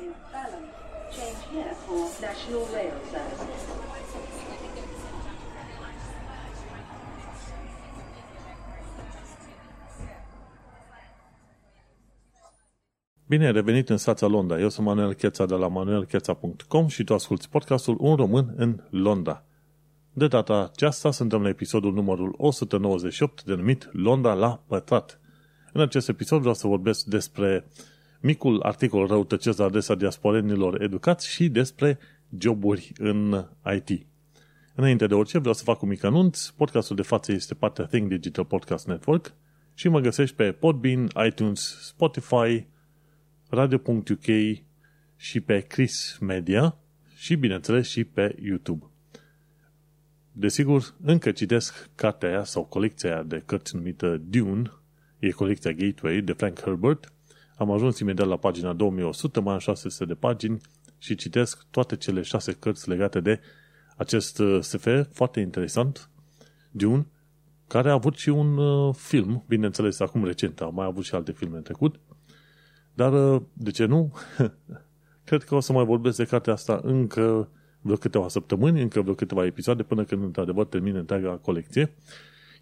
in Balham. Change here for National Rail Services. Bine ai revenit în stația Londra. Eu sunt Manuel Cheța de la manuelcheța.com și tu asculti podcastul Un român în Londra. De data aceasta suntem la episodul numărul 198 denumit Londra la pătrat. În acest episod vreau să vorbesc despre micul articol răutăcesc la adresa diasporenilor educați și despre joburi în IT. Înainte de orice, vreau să fac un mic anunț. Podcastul de față este partea Think Digital Podcast Network și mă găsești pe Podbean, iTunes, Spotify, Radio.uk și pe Chris Media și, bineînțeles, și pe YouTube. Desigur, încă citesc cartea aia sau colecția aia de cărți numită Dune, e colecția Gateway de Frank Herbert. Am ajuns imediat la pagina 2100, mai am 600 de pagini și citesc toate cele șase cărți legate de acest uh, SF foarte interesant, Dune, care a avut și un uh, film, bineînțeles, acum recent, a mai avut și alte filme în trecut, dar uh, de ce nu? Cred că o să mai vorbesc de cartea asta încă vreo câteva săptămâni, încă vreo câteva episoade, până când într-adevăr termin întreaga colecție.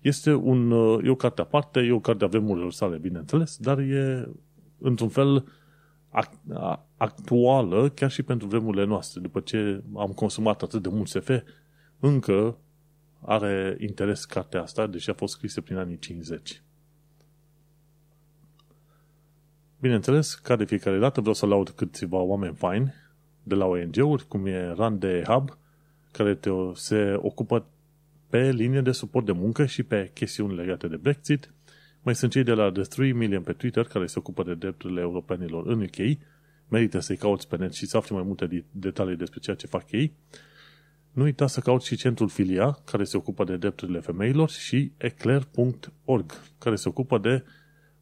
Este un, e o carte aparte, e o carte a vremurilor sale, bineînțeles, dar e într-un fel actuală chiar și pentru vremurile noastre. După ce am consumat atât de mult SF, încă are interes cartea asta, deși a fost scrisă prin anii 50. Bineînțeles, ca de fiecare dată vreau să laud câțiva oameni faini de la ONG-uri, cum e Rande Hub, care te, se ocupă pe linie de suport de muncă și pe chestiuni legate de Brexit. Mai sunt cei de la The 3 Million pe Twitter, care se ocupă de drepturile europenilor în UK. Merită să-i cauți pe net și să afli mai multe detalii despre ceea ce fac ei. Nu uita să cauți și centrul Filia, care se ocupă de drepturile femeilor, și eclair.org, care se ocupă de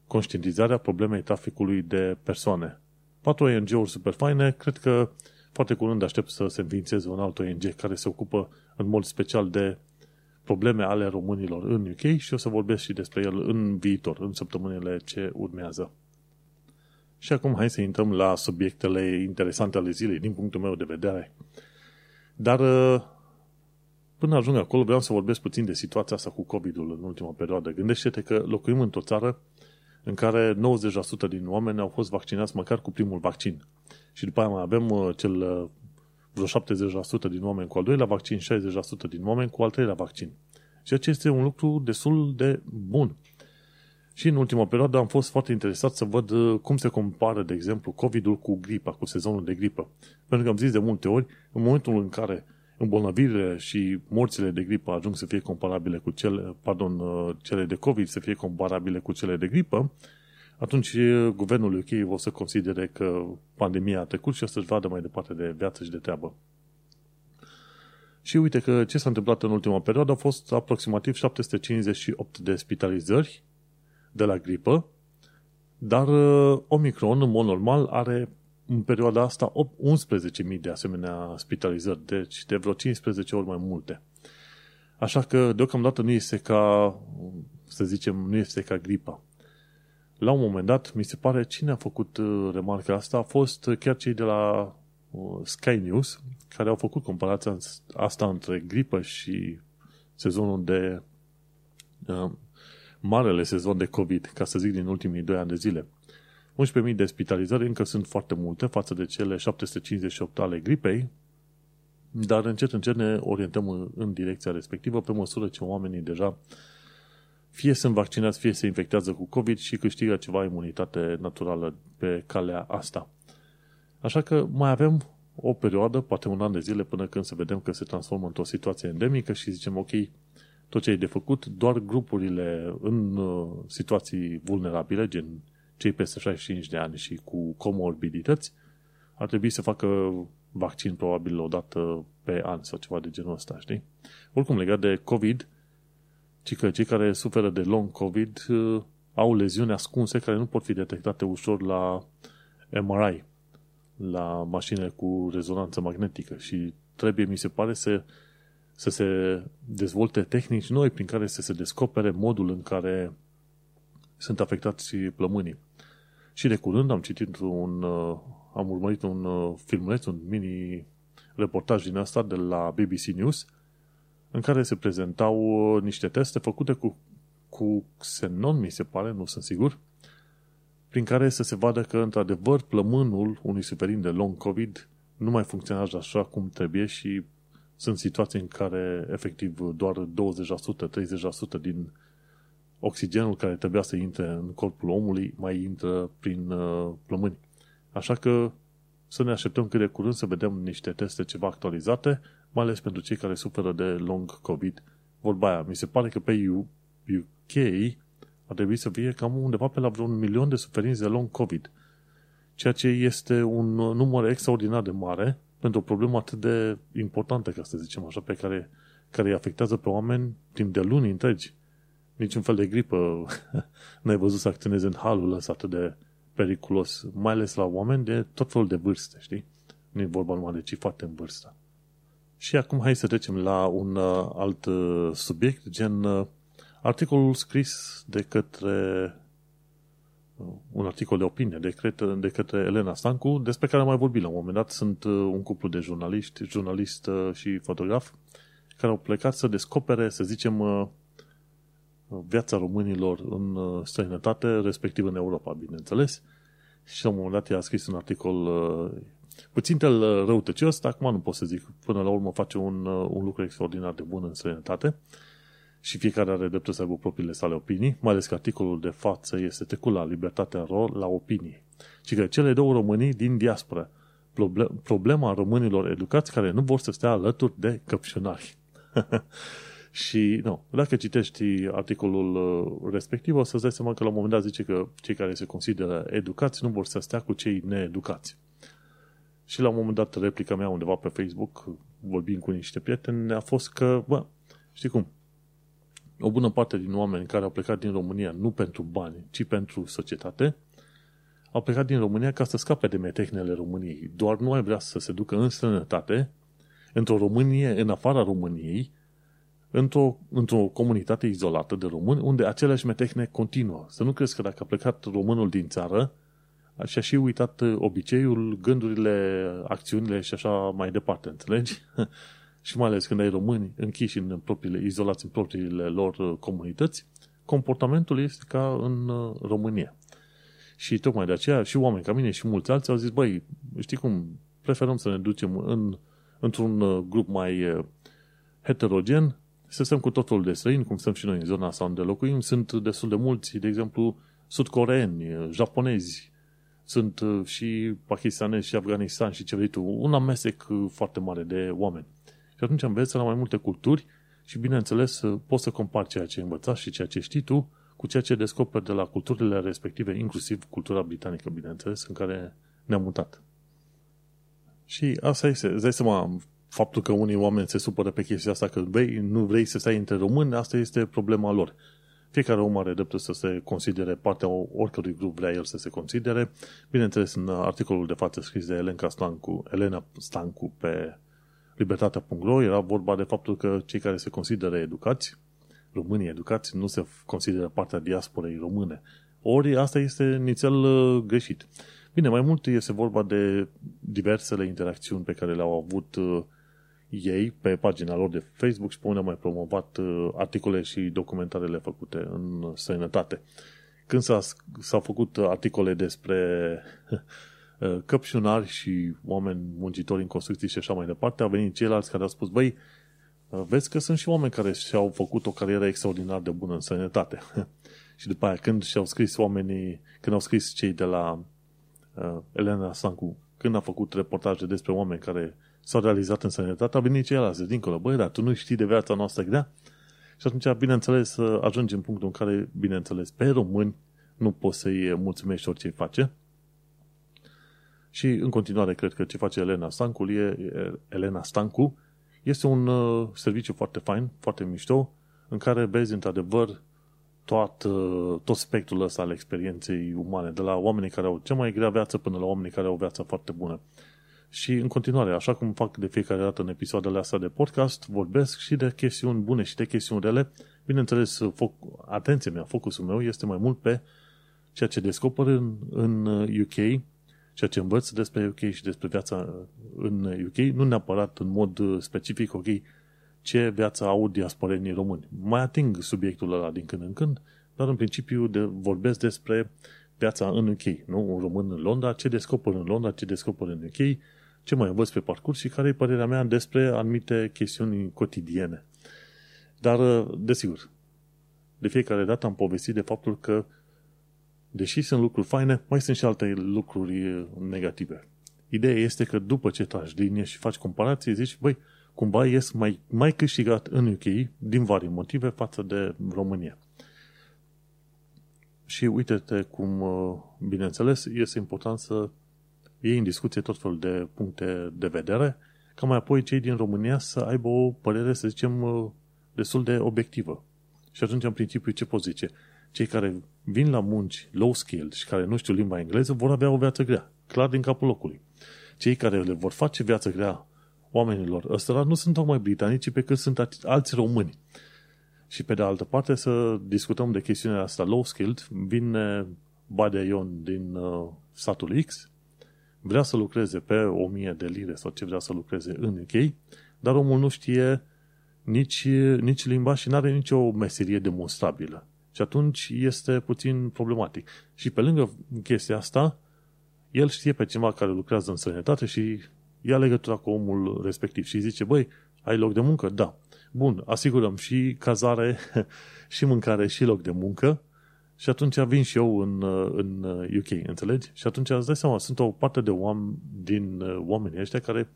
conștientizarea problemei traficului de persoane. Patru ONG-uri super faine, cred că foarte curând aștept să se înființeze un alt ONG care se ocupă în mod special de probleme ale românilor în UK și o să vorbesc și despre el în viitor, în săptămânile ce urmează. Și acum hai să intrăm la subiectele interesante ale zilei, din punctul meu de vedere. Dar uh, până ajung acolo vreau să vorbesc puțin de situația asta cu COVID-ul în ultima perioadă. Gândește-te că locuim într-o țară în care 90% din oameni au fost vaccinați măcar cu primul vaccin. Și după aia mai avem uh, cel uh, vreo 70% din oameni cu al doilea vaccin, 60% din oameni cu al treilea vaccin. Ceea ce este un lucru destul de bun. Și în ultima perioadă am fost foarte interesat să văd uh, cum se compară, de exemplu, COVID-ul cu gripa, cu sezonul de gripă. Pentru că am zis de multe ori, în momentul în care îmbolnăvirile și morțile de gripă ajung să fie comparabile cu cele, pardon, cele de COVID să fie comparabile cu cele de gripă, atunci guvernul UK o să considere că pandemia a trecut și o să-și vadă mai departe de viață și de treabă. Și uite că ce s-a întâmplat în ultima perioadă au fost aproximativ 758 de spitalizări de la gripă, dar Omicron, în mod normal, are în perioada asta 11.000 de asemenea spitalizări, deci de vreo 15 ori mai multe. Așa că deocamdată nu este ca, să zicem, nu este ca gripa. La un moment dat, mi se pare, cine a făcut uh, remarca asta a fost chiar cei de la uh, Sky News, care au făcut comparația asta între gripă și sezonul de uh, marele sezon de COVID, ca să zic din ultimii 2 ani de zile. 11.000 de spitalizări încă sunt foarte multe față de cele 758 ale gripei, dar încet, încet ne orientăm în direcția respectivă pe măsură ce oamenii deja fie sunt vaccinați, fie se infectează cu COVID și câștigă ceva imunitate naturală pe calea asta. Așa că mai avem o perioadă, poate un an de zile, până când să vedem că se transformă într-o situație endemică și zicem, ok, tot ce e de făcut, doar grupurile în uh, situații vulnerabile, gen cei peste 65 de ani și cu comorbidități, ar trebui să facă vaccin probabil o dată pe an sau ceva de genul ăsta, știi? Oricum, legat de COVID, ci că cei care suferă de long COVID uh, au leziuni ascunse care nu pot fi detectate ușor la MRI, la mașinile cu rezonanță magnetică și trebuie, mi se pare, să, să se dezvolte tehnici noi prin care să se descopere modul în care sunt afectați plămânii. Și de curând am citit un uh, am urmărit un uh, filmuleț, un mini reportaj din asta de la BBC News, în care se prezentau uh, niște teste făcute cu, cu xenon, mi se pare, nu sunt sigur, prin care să se vadă că, într-adevăr, plămânul unui suferin de long COVID nu mai funcționează așa cum trebuie și sunt situații în care, efectiv, doar 20%, 30% din oxigenul care trebuia să intre în corpul omului mai intră prin uh, plămâni. Așa că să ne așteptăm cât de curând să vedem niște teste ceva actualizate, mai ales pentru cei care suferă de long COVID. Vorba aia, mi se pare că pe UK ar trebui să fie cam undeva pe la vreun milion de suferinți de long COVID, ceea ce este un număr extraordinar de mare pentru o problemă atât de importantă, ca să zicem așa, pe care, care îi afectează pe oameni timp de luni întregi. Niciun fel de gripă n-ai văzut să acționeze în halul ăsta atât de periculos, mai ales la oameni de tot felul de vârste, știi? Nu e vorba numai de cei foarte în vârstă. Și acum hai să trecem la un uh, alt uh, subiect, gen uh, articolul scris de către un articol de opinie de către, de către Elena Stancu, despre care am mai vorbit la un moment dat. Sunt un cuplu de jurnaliști, jurnalist și fotograf, care au plecat să descopere, să zicem, viața românilor în străinătate, respectiv în Europa, bineînțeles. Și la un moment dat i-a scris un articol puțin tel răutăcios, acum nu pot să zic, până la urmă face un, un lucru extraordinar de bun în străinătate și fiecare are dreptul să aibă propriile sale opinii, mai ales că articolul de față este trecut la libertatea rol la opinii. Și că cele două românii din diaspora, problema românilor educați care nu vor să stea alături de căpșunari. și, nu, dacă citești articolul uh, respectiv, o să-ți dai seama că la un moment dat zice că cei care se consideră educați nu vor să stea cu cei needucați. Și la un moment dat replica mea undeva pe Facebook, vorbind cu niște prieteni, a fost că, bă, știi cum, o bună parte din oameni care au plecat din România nu pentru bani, ci pentru societate, au plecat din România ca să scape de metehnele României. Doar nu ai vrea să se ducă în străinătate, într-o Românie, în afara României, într-o, într-o comunitate izolată de români, unde aceleași metehne continuă. Să nu crezi că dacă a plecat românul din țară, și-a și uitat obiceiul, gândurile, acțiunile și așa mai departe, înțelegi? și mai ales când ai români închiși în propriile, izolați în propriile lor uh, comunități, comportamentul este ca în uh, România. Și tocmai de aceea și oameni ca mine și mulți alții au zis, băi, știi cum, preferăm să ne ducem în, într-un uh, grup mai heterogen, să stăm cu tot felul de străini, cum stăm și noi în zona asta unde locuim, sunt destul de mulți, de exemplu, sudcoreeni, japonezi, sunt și pakistanezi și Afganistan și ce vrei tu, un amestec foarte mare de oameni. Și atunci înveți la mai multe culturi și, bineînțeles, poți să compari ceea ce ai învățat și ceea ce știi tu cu ceea ce descoperi de la culturile respective, inclusiv cultura britanică, bineînțeles, în care ne-am mutat. Și asta este, îți dai seama, faptul că unii oameni se supără pe chestia asta, că băi, nu vrei să stai între români, asta este problema lor. Fiecare om are dreptul să se considere partea oricărui grup vrea el să se considere. Bineînțeles, în articolul de față scris de Elena Stancu, Elena Stancu pe libertatea.ro era vorba de faptul că cei care se consideră educați, românii educați, nu se consideră partea diasporei române. Ori asta este nițel uh, greșit. Bine, mai mult este vorba de diversele interacțiuni pe care le-au avut uh, ei pe pagina lor de Facebook și pe unde au mai promovat uh, articole și documentarele făcute în străinătate. Când s-a, s-au făcut articole despre Uh, căpșunari și oameni muncitori în construcții și așa mai departe, au venit ceilalți care au spus, băi, uh, vezi că sunt și oameni care și-au făcut o carieră extraordinar de bună în sănătate. și după aia, când și-au scris oamenii, când au scris cei de la uh, Elena Sancu, când a făcut reportaje despre oameni care s-au realizat în sănătate, au venit ceilalți de dincolo. Băi, dar tu nu știi de viața noastră grea? Și atunci, bineînțeles, ajungi în punctul în care, bineînțeles, pe români nu poți să-i mulțumești orice îi face, și în continuare cred că ce face Elena Stancu, e, Elena Stancu este un uh, serviciu foarte fain, foarte mișto, în care vezi într-adevăr tot, uh, tot spectrul ăsta al experienței umane, de la oamenii care au cea mai grea viață până la oamenii care au o viață foarte bună. Și în continuare, așa cum fac de fiecare dată în episoadele astea de podcast, vorbesc și de chestiuni bune și de chestiuni rele. Bineînțeles, foc, atenția mea, focusul meu este mai mult pe ceea ce descoper în, în UK uh, ceea ce învăț despre UK și despre viața în UK, nu neapărat în mod specific, ok, ce viață au diasporenii români. Mai ating subiectul ăla din când în când, dar în principiu de, vorbesc despre viața în UK, nu? Un român în Londra, ce descoper în Londra, ce descoper în UK, ce mai învăț pe parcurs și care e părerea mea despre anumite chestiuni cotidiene. Dar, desigur, de fiecare dată am povestit de faptul că, deși sunt lucruri faine, mai sunt și alte lucruri negative. Ideea este că după ce tragi linie și faci comparații, zici, băi, cumva ies mai, mai câștigat în UK din vari motive față de România. Și uite-te cum, uh, bineînțeles, este important să iei în discuție tot felul de puncte de vedere, ca mai apoi cei din România să aibă o părere, să zicem, uh, destul de obiectivă. Și atunci, în principiu, ce poți zice? Cei care vin la munci low skill și care nu știu limba engleză vor avea o viață grea, clar din capul locului. Cei care le vor face viață grea oamenilor ăstora nu sunt tocmai britanici, pe cât sunt alți români. Și pe de altă parte să discutăm de chestiunea asta low-skilled, vine Badea Ion din uh, satul X, vrea să lucreze pe 1000 de lire sau ce vrea să lucreze în UK, dar omul nu știe nici, nici limba și nu are nicio meserie demonstrabilă. Și atunci este puțin problematic. Și pe lângă chestia asta, el știe pe cineva care lucrează în sănătate și ia legătura cu omul respectiv și zice, băi, ai loc de muncă? Da. Bun, asigurăm și cazare, și mâncare, și loc de muncă și atunci vin și eu în, în UK, înțelegi? Și atunci îți dai seama, sunt o parte de oameni din uh, oamenii ăștia care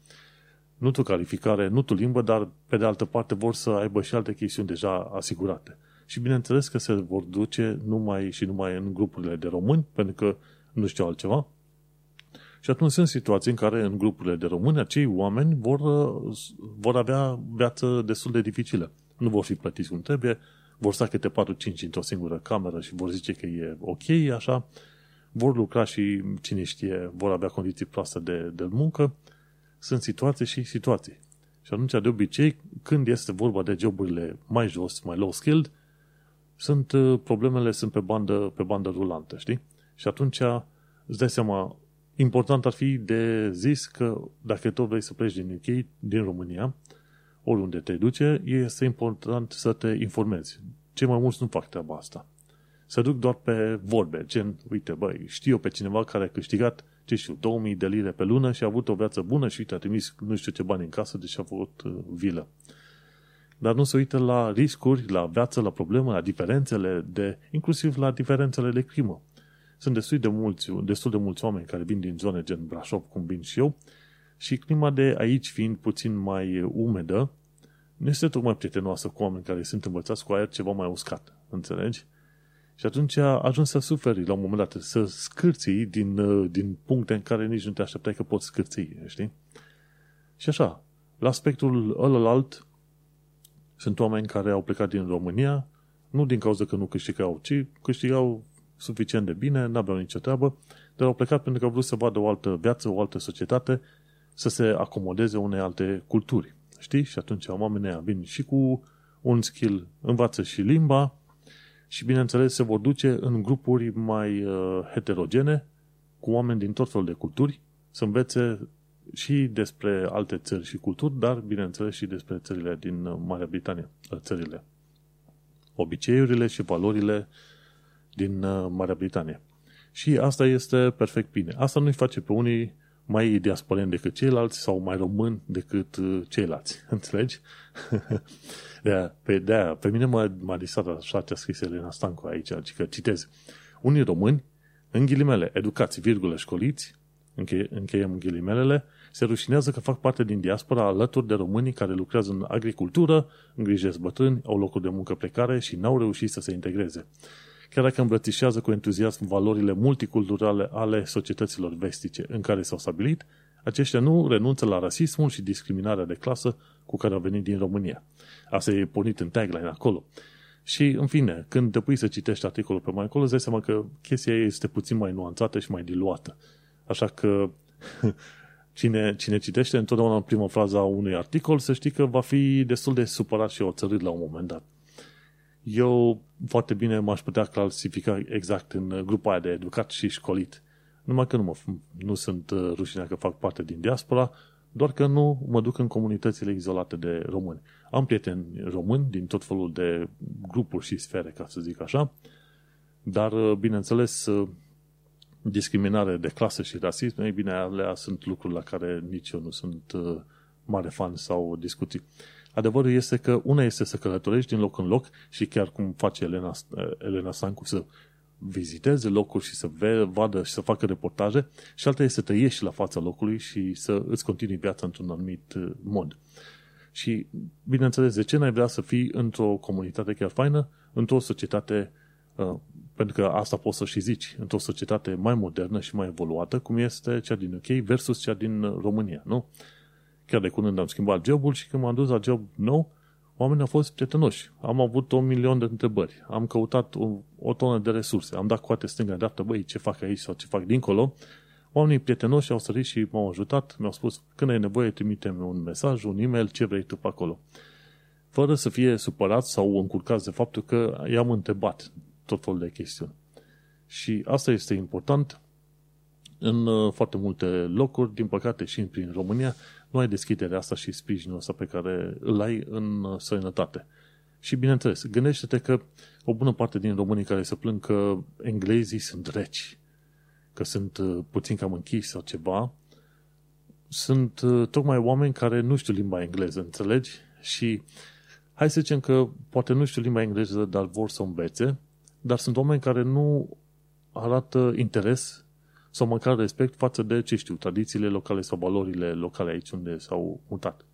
nu tu calificare, nu tu limbă, dar pe de altă parte vor să aibă și alte chestiuni deja asigurate. Și bineînțeles că se vor duce numai și numai în grupurile de români, pentru că nu știu altceva, și atunci sunt situații în care în grupurile de români acei oameni vor, vor avea viață destul de dificilă. Nu vor fi plătiți cum trebuie, vor sta câte 4-5 într-o singură cameră și vor zice că e ok, așa, vor lucra și, cine știe, vor avea condiții proaste de, de muncă. Sunt situații și situații. Și atunci, de obicei, când este vorba de joburile mai jos, mai low skilled, sunt problemele sunt pe bandă, pe bandă rulantă, știi? Și atunci îți dai seama, important ar fi de zis că dacă tot vrei să pleci din UK, din România, oriunde te duce, este important să te informezi. Cei mai mulți nu fac treaba asta. Se duc doar pe vorbe, gen, uite, băi, știu eu pe cineva care a câștigat, ce știu, 2000 de lire pe lună și a avut o viață bună și uite, a trimis nu știu ce bani în casă, deci a avut uh, vilă. Dar nu se uită la riscuri, la viață, la probleme, la diferențele de, inclusiv la diferențele de crimă. Sunt destul de mulți, destul de mulți oameni care vin din zone gen Brașov, cum vin și eu, și clima de aici fiind puțin mai umedă, nu este tocmai prietenoasă cu oameni care sunt învățați cu aer ceva mai uscat, înțelegi? Și atunci ajungi să suferi la un moment dat, să scârții din, din puncte în care nici nu te așteptai că poți scârții, știi? Și așa, la aspectul ălălalt, sunt oameni care au plecat din România, nu din cauza că nu câștigau, ci câștigau suficient de bine, n-aveau nicio treabă, dar au plecat pentru că au vrut să vadă o altă viață, o altă societate, să se acomodeze unei alte culturi. Știi? Și atunci oamenii vin și cu un skill, învață și limba și, bineînțeles, se vor duce în grupuri mai uh, heterogene, cu oameni din tot felul de culturi, să învețe și despre alte țări și culturi, dar, bineînțeles, și despre țările din uh, Marea Britanie, uh, țările. Obiceiurile și valorile din uh, Marea Britanie. Și asta este perfect bine. Asta nu-i face pe unii mai diasporeni decât ceilalți sau mai români decât uh, ceilalți. Înțelegi? de pe, de pe mine m-a, m-a disat așa ce a scris Elena Stanco aici, că citez. Unii români, în ghilimele, educați, virgulă, școliți, înche, încheiem ghilimelele, se rușinează că fac parte din diaspora alături de românii care lucrează în agricultură, îngrijesc bătrâni, au locuri de muncă precare și n-au reușit să se integreze chiar dacă îmbrățișează cu entuziasm valorile multiculturale ale societăților vestice în care s-au stabilit, aceștia nu renunță la rasismul și discriminarea de clasă cu care au venit din România. Asta e pornit în tagline acolo. Și, în fine, când te pui să citești articolul pe mai acolo, îți dai seama că chestia este puțin mai nuanțată și mai diluată. Așa că cine, cine citește întotdeauna în prima frază a unui articol, să știi că va fi destul de supărat și oțărât la un moment dat eu foarte bine m-aș putea clasifica exact în grupa aia de educat și școlit. Numai că nu, mă, nu sunt uh, rușinea că fac parte din diaspora, doar că nu mă duc în comunitățile izolate de români. Am prieteni români din tot felul de grupuri și sfere, ca să zic așa, dar, uh, bineînțeles, uh, discriminare de clasă și rasism, ei bine, alea sunt lucruri la care nici eu nu sunt mare fan sau discuții. Adevărul este că una este să călătorești din loc în loc și chiar cum face Elena, Elena Sancu să viziteze locuri și să vadă și să facă reportaje și alta este să ieși la fața locului și să îți continui viața într-un anumit uh, mod. Și, bineînțeles, de ce n-ai vrea să fii într-o comunitate chiar faină, într-o societate, uh, pentru că asta poți să și zici, într-o societate mai modernă și mai evoluată, cum este cea din UK versus cea din România, nu? Chiar de curând am schimbat jobul și când m-am dus la job nou, oamenii au fost prietenoși. Am avut un milion de întrebări. Am căutat o, o tonă de resurse. Am dat coate stânga dreaptă, băi, ce fac aici sau ce fac dincolo. Oamenii prietenoși au sărit și m-au ajutat. Mi-au spus, când ai nevoie, trimite un mesaj, un e-mail, ce vrei tu pe acolo. Fără să fie supărați sau încurcați de faptul că i-am întrebat tot felul de chestiuni. Și asta este important în uh, foarte multe locuri, din păcate și prin România, nu ai deschiderea asta și sprijinul ăsta pe care îl ai în uh, sănătate. Și bineînțeles, gândește-te că o bună parte din românii care se plâng că englezii sunt reci, că sunt uh, puțin cam închiși sau ceva, sunt tocmai oameni care nu știu limba engleză, înțelegi? Și hai să zicem că poate nu știu limba engleză, dar vor să o învețe, dar sunt oameni care nu arată interes sau măcar respect față de, ce știu, tradițiile locale sau valorile locale aici unde s-au mutat.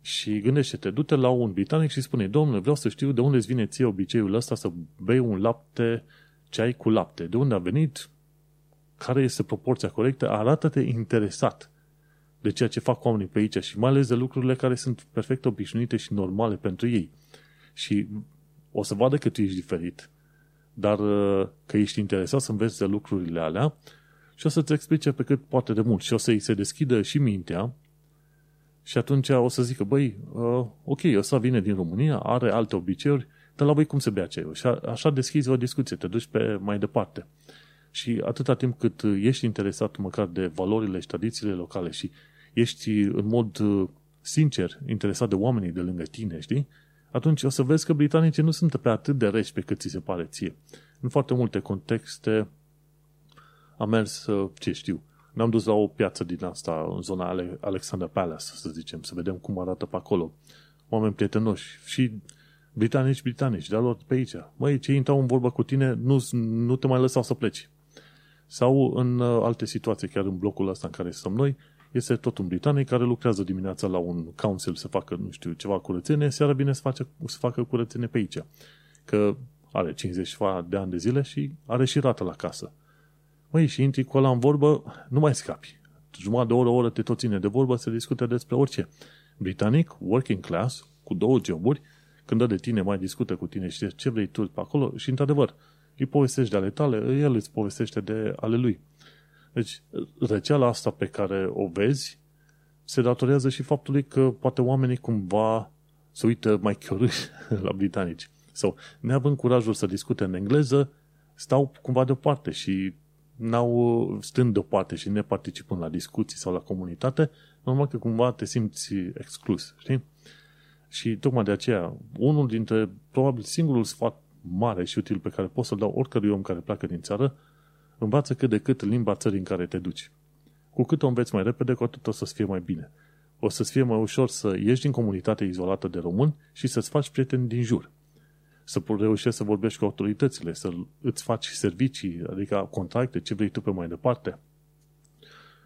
Și gândește-te, du-te la un britanic și spune, domnule, vreau să știu de unde îți vine ție obiceiul ăsta să bei un lapte ceai cu lapte. De unde a venit? Care este proporția corectă? Arată-te interesat de ceea ce fac oamenii pe aici și mai ales de lucrurile care sunt perfect obișnuite și normale pentru ei. Și o să vadă că tu ești diferit dar uh, că ești interesat să înveți de lucrurile alea și o să-ți explice pe cât poate de mult și o să-i se deschidă și mintea și atunci o să zică, băi, uh, ok, ăsta vine din România, are alte obiceiuri, dar la voi cum se bea ceaiul? Și așa deschizi o discuție, te duci pe mai departe. Și atâta timp cât ești interesat măcar de valorile și tradițiile locale și ești în mod uh, sincer interesat de oamenii de lângă tine, știi? Atunci o să vezi că britanicii nu sunt pe atât de reci pe cât ți se pare ție. În foarte multe contexte am mers, uh, ce știu, ne-am dus la o piață din asta, în zona Alexander Palace, să zicem, să vedem cum arată pe acolo. Oameni prietenoși și britanici, britanici, de lor pe aici. Măi, cei intrau în vorbă cu tine, nu, nu te mai lăsau să pleci. Sau în uh, alte situații, chiar în blocul ăsta în care stăm noi, este tot un britanic care lucrează dimineața la un council să facă, nu știu, ceva curățenie, seara bine să, face, să facă curățenie pe aici. Că are 50 de ani de zile și are și rată la casă. Măi, și intri cu ăla în vorbă, nu mai scapi. Jumătate de oră, o oră te tot ține de vorbă, se discute despre orice. Britanic, working class, cu două joburi, când dă de tine, mai discută cu tine și ce vrei tu pe acolo și, într-adevăr, îi povestești de ale tale, el îți povestește de ale lui. Deci, răceala asta pe care o vezi se datorează și faptului că poate oamenii cumva se uită mai chiorâși la britanici. Sau, neavând curajul să discute în engleză, stau cumva deoparte și n-au stând deoparte și ne participând la discuții sau la comunitate, normal că cumva te simți exclus, știi? Și tocmai de aceea, unul dintre, probabil singurul sfat mare și util pe care pot să-l dau oricărui om care pleacă din țară, Învață cât de cât limba țării în care te duci. Cu cât o înveți mai repede, cu atât o să-ți fie mai bine. O să-ți fie mai ușor să ieși din comunitatea izolată de români și să-ți faci prieteni din jur. Să reușești să vorbești cu autoritățile, să îți faci servicii, adică contracte, ce vrei tu pe mai departe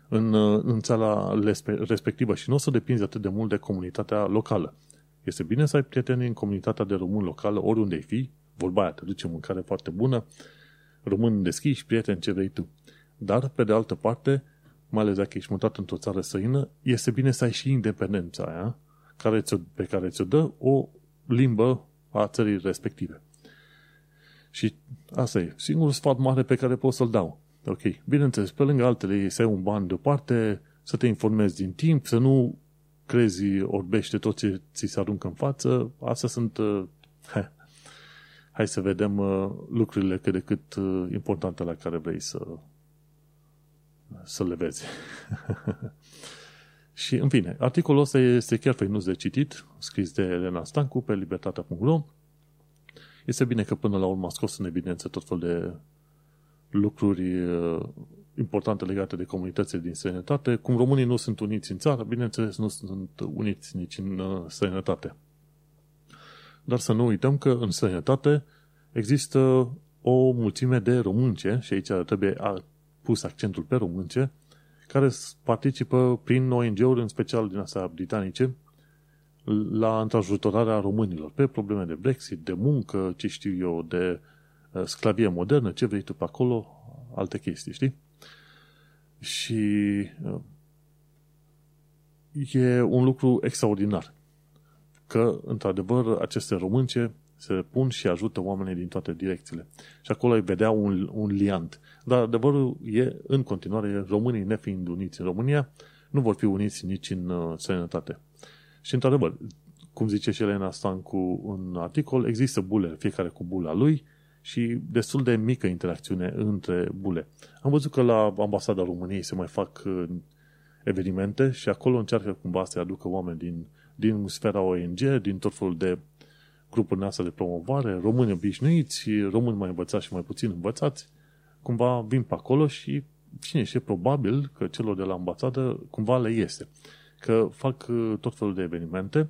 în, în țara respectivă și nu o să depinzi atât de mult de comunitatea locală. Este bine să ai prieteni în comunitatea de români locală, oriunde ai fi, vorba aia, te duce mâncare foarte bună, român deschiși, prieten, ce vrei tu. Dar, pe de altă parte, mai ales dacă ești mutat într-o țară străină, este bine să ai și independența aia care ți-o, pe care ți-o dă o limbă a țării respective. Și asta e. Singurul sfat mare pe care pot să-l dau. Ok. Bineînțeles, pe lângă altele, să ai un ban deoparte, să te informezi din timp, să nu crezi orbește tot ce ți se aruncă în față. Astea sunt uh, hai să vedem uh, lucrurile cât de cât uh, importante la care vrei să să le vezi. și, în fine, articolul ăsta este chiar făinus de citit, scris de Elena Stancu pe libertatea.ro. Este bine că până la urmă a scos în evidență tot fel de lucruri uh, importante legate de comunitățile din străinătate. Cum românii nu sunt uniți în țară, bineînțeles nu sunt uniți nici în uh, străinătate. Dar să nu uităm că în străinătate există o mulțime de românce, și aici trebuie pus accentul pe românce, care participă prin ONG-uri, în special din astea britanice, la întrajutorarea românilor pe probleme de Brexit, de muncă, ce știu eu, de uh, sclavie modernă, ce vrei tu pe acolo, alte chestii, știi? Și uh, e un lucru extraordinar că, într-adevăr, aceste românce se pun și ajută oamenii din toate direcțiile. Și acolo îi vedea un, un liant. Dar adevărul e, în continuare, românii nefiind uniți în România, nu vor fi uniți nici în uh, sănătate. Și, într-adevăr, cum zice și Elena Stancu în articol, există bule, fiecare cu bula lui și destul de mică interacțiune între bule. Am văzut că la ambasada României se mai fac uh, evenimente și acolo încearcă cumva să aducă oameni din, din sfera ONG, din tot felul de grupuri noastre de promovare, români obișnuiți, români mai învățați și mai puțin învățați, cumva vin pe acolo și cine știe, probabil că celor de la ambasadă cumva le iese. Că fac uh, tot felul de evenimente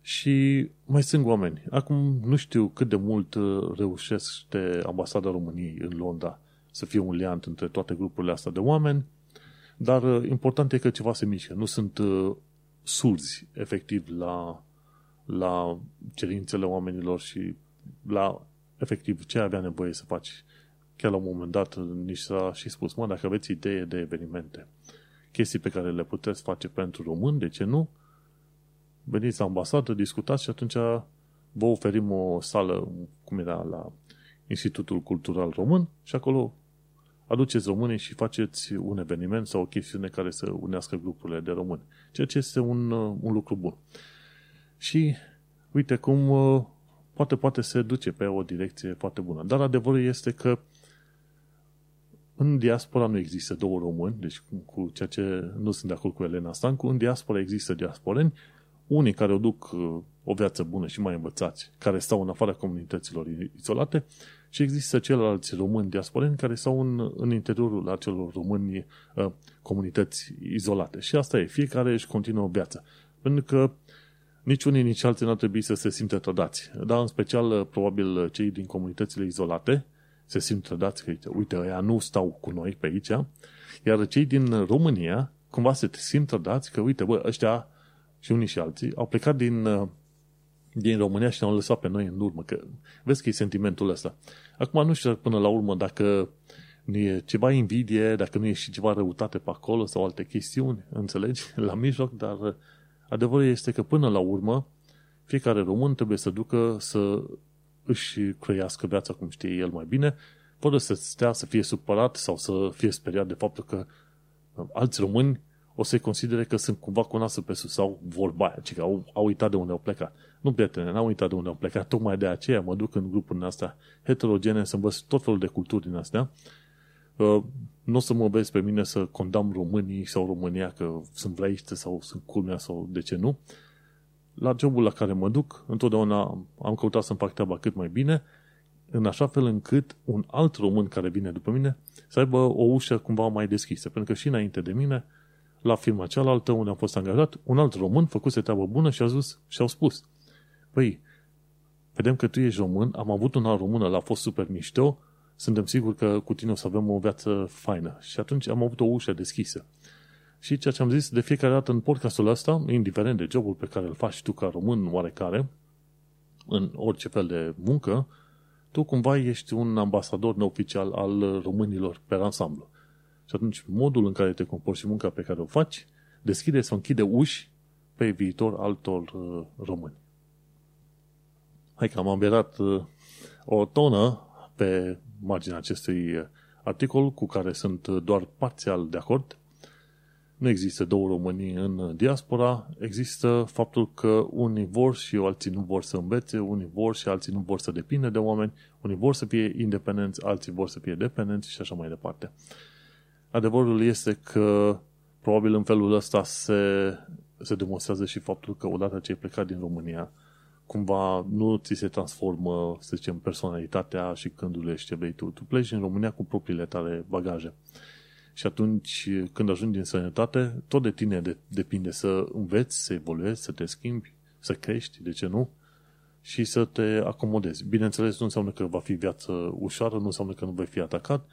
și mai sunt oameni. Acum nu știu cât de mult uh, reușește ambasada României în Londra să fie un liant între toate grupurile astea de oameni, dar uh, important e că ceva se mișcă. Nu sunt surzi, efectiv, la la cerințele oamenilor și la efectiv ce avea nevoie să faci. Chiar la un moment dat nici s-a și spus, mă, dacă aveți idee de evenimente, chestii pe care le puteți face pentru români, de ce nu? Veniți la ambasadă, discutați și atunci vă oferim o sală, cum era la Institutul Cultural Român și acolo aduceți românii și faceți un eveniment sau o chestiune care să unească grupurile de români. Ceea ce este un, un lucru bun. Și uite cum uh, poate, poate se duce pe o direcție foarte bună. Dar adevărul este că în diaspora nu există două români, deci cu ceea ce nu sunt de acord cu Elena Stancu, în diaspora există diasporeni, unii care o duc uh, o viață bună și mai învățați, care stau în afara comunităților izolate și există ceilalți români diasporeni care stau în, în interiorul acelor români uh, comunități izolate. Și asta e, fiecare își continuă viața. Pentru că nici unii, nici alții nu ar trebui să se simtă trădați. Dar în special, probabil, cei din comunitățile izolate se simt trădați că, uite, uite, ăia nu stau cu noi pe aici, iar cei din România, cumva se simt trădați că, uite, bă, ăștia și unii și alții au plecat din, din România și ne-au lăsat pe noi în urmă. Că, vezi că e sentimentul ăsta. Acum nu știu până la urmă dacă nu e ceva invidie, dacă nu e și ceva răutate pe acolo sau alte chestiuni, înțelegi, la mijloc, dar Adevărul este că până la urmă, fiecare român trebuie să ducă să își crească viața cum știe el mai bine, fără să stea să fie supărat sau să fie speriat de faptul că uh, alți români o să-i considere că sunt cumva cu nasul pe sus sau vorba aia, că au, au uitat de unde au plecat. Nu, prietene, n-au uitat de unde au plecat, tocmai de aceea mă duc în grupurile astea heterogene să învăț tot felul de culturi din astea. Uh, nu o să mă vezi pe mine să condamn românii sau România că sunt vraiște sau sunt culmea sau de ce nu. La jobul la care mă duc, întotdeauna am căutat să-mi fac treaba cât mai bine, în așa fel încât un alt român care vine după mine să aibă o ușă cumva mai deschisă. Pentru că și înainte de mine, la firma cealaltă unde am fost angajat, un alt român făcuse treabă bună și a zis și au spus Păi, vedem că tu ești român, am avut un alt român, l a fost super mișto, suntem siguri că cu tine o să avem o viață faină. Și atunci am avut o ușă deschisă. Și ceea ce am zis de fiecare dată în podcastul ăsta, indiferent de jobul pe care îl faci tu ca român oarecare, în orice fel de muncă, tu cumva ești un ambasador neoficial al românilor pe ansamblu. Și atunci modul în care te comporți și munca pe care o faci deschide sau închide uși pe viitor altor uh, români. Hai că am amberat uh, o tonă pe marginea acestui articol cu care sunt doar parțial de acord. Nu există două Românii în diaspora, există faptul că unii vor și alții nu vor să învețe, unii vor și alții nu vor să depindă de oameni, unii vor să fie independenți, alții vor să fie dependenți și așa mai departe. Adevărul este că probabil în felul ăsta se, se demonstrează și faptul că odată ce ai plecat din România, cumva nu ți se transformă, să zicem, personalitatea și gândurile și ce vrei tu. Tu pleci în România cu propriile tale bagaje. Și atunci, când ajungi în sănătate, tot de tine de, depinde să înveți, să evoluezi, să te schimbi, să crești, de ce nu? Și să te acomodezi. Bineînțeles, nu înseamnă că va fi viață ușoară, nu înseamnă că nu vei fi atacat,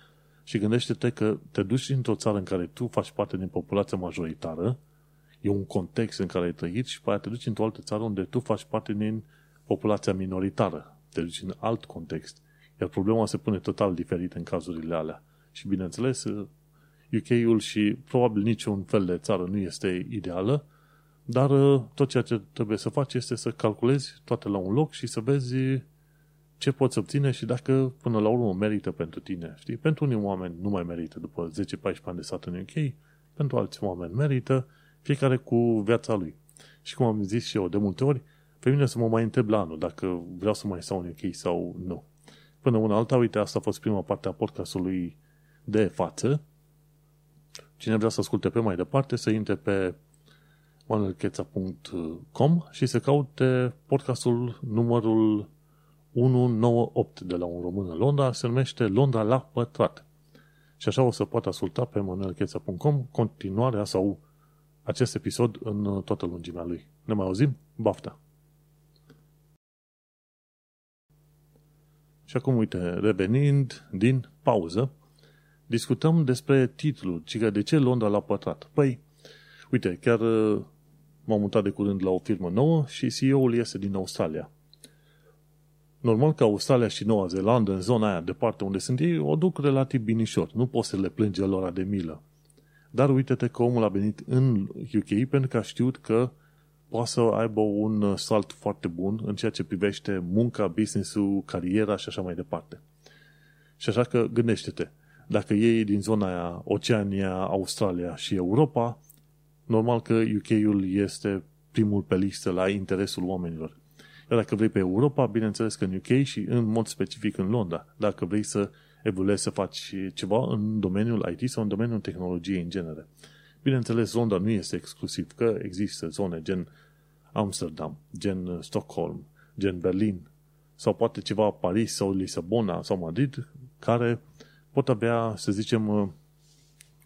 și gândește-te că te duci într-o țară în care tu faci parte din populația majoritară, e un context în care ai trăit și pe aia te duci într-o altă țară unde tu faci parte din populația minoritară. Te duci în alt context. Iar problema se pune total diferit în cazurile alea. Și bineînțeles, UK-ul și probabil niciun fel de țară nu este ideală, dar uh, tot ceea ce trebuie să faci este să calculezi toate la un loc și să vezi ce poți obține și dacă până la urmă merită pentru tine. Știi? Pentru unii oameni nu mai merită după 10-14 ani de stat în UK, pentru alți oameni merită, fiecare cu viața lui. Și cum am zis și eu de multe ori, pe mine să mă mai întreb la anul dacă vreau să mai stau în UK sau nu. Până una alta, uite, asta a fost prima parte a podcastului de față. Cine vrea să asculte pe mai departe, să intre pe manuelcheța.com și să caute podcastul numărul 198 de la un român în Londra, se numește Londra la pătrat. Și așa o să poată asculta pe manuelcheța.com continuarea sau acest episod în toată lungimea lui. Ne mai auzim? Bafta! Și acum, uite, revenind din pauză, discutăm despre titlul, cică de ce Londra la pătrat. Păi, uite, chiar uh, m-am mutat de curând la o firmă nouă și CEO-ul este din Australia. Normal că Australia și Noua Zeelandă, în zona aia departe unde sunt ei, o duc relativ binișor. Nu poți să le plânge lor de milă. Dar uite-te că omul a venit în UK pentru că a știut că poate să aibă un salt foarte bun în ceea ce privește munca, business-ul, cariera și așa mai departe. Și așa că gândește-te, dacă ei din zona aia, Oceania, Australia și Europa, normal că UK-ul este primul pe listă la interesul oamenilor. Iar dacă vrei pe Europa, bineînțeles că în UK și în mod specific în Londra. Dacă vrei să evoluezi, să faci ceva în domeniul IT sau în domeniul tehnologiei în genere. Bineînțeles, Londra nu este exclusiv, că există zone gen Amsterdam, gen Stockholm, gen Berlin, sau poate ceva Paris sau Lisabona sau Madrid, care pot avea, să zicem,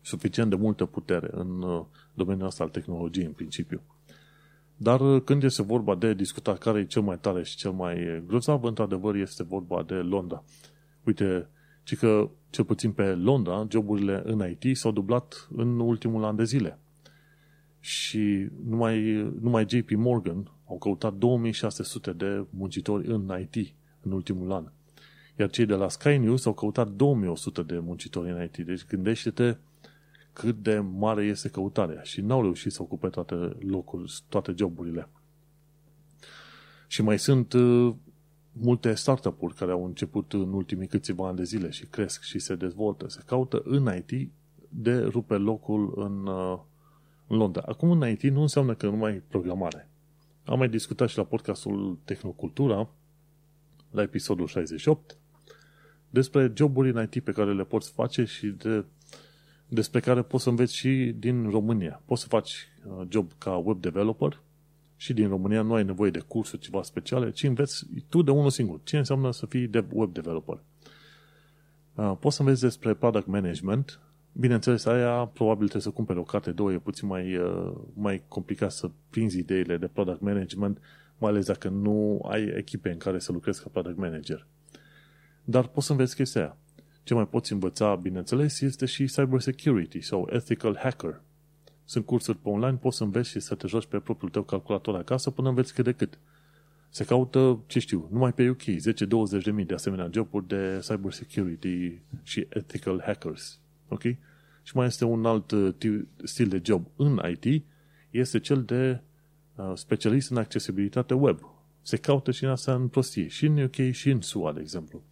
suficient de multă putere în domeniul ăsta al tehnologiei în principiu. Dar uh, când este vorba de discutat care e cel mai tare și cel mai grozav, într-adevăr este vorba de Londra. Uite, ci că cel puțin pe Londra, joburile în IT s-au dublat în ultimul an de zile. Și numai, numai JP Morgan au căutat 2600 de muncitori în IT în ultimul an. Iar cei de la Sky News au căutat 2100 de muncitori în IT. Deci gândește-te cât de mare este căutarea și n-au reușit să ocupe toate locuri, toate joburile. Și mai sunt uh, multe startup-uri care au început în ultimii câțiva ani de zile și cresc și se dezvoltă. Se caută în IT de rupe locul în, uh, în Londra. Acum în IT nu înseamnă că nu mai programare. Am mai discutat și la podcastul Tehnocultura, la episodul 68, despre joburi în IT pe care le poți face și de despre care poți să înveți și din România. Poți să faci uh, job ca web developer și din România nu ai nevoie de cursuri ceva speciale, ci înveți tu de unul singur. Ce înseamnă să fii de web developer? Uh, poți să înveți despre product management. Bineînțeles, aia probabil trebuie să cumperi o carte, două, e puțin mai, uh, mai complicat să prinzi ideile de product management, mai ales dacă nu ai echipe în care să lucrezi ca product manager. Dar poți să înveți chestia aia. Ce mai poți învăța, bineînțeles, este și cyber security sau ethical hacker. Sunt cursuri pe online, poți să înveți și să te joci pe propriul tău calculator acasă până înveți cât de cât. Se caută, ce știu, numai pe UK, 10-20 de mii de asemenea joburi de cyber security și ethical hackers. Ok? Și mai este un alt uh, stil de job în IT, este cel de uh, specialist în accesibilitate web. Se caută și în asta în prostie, și în UK și în SUA, de exemplu.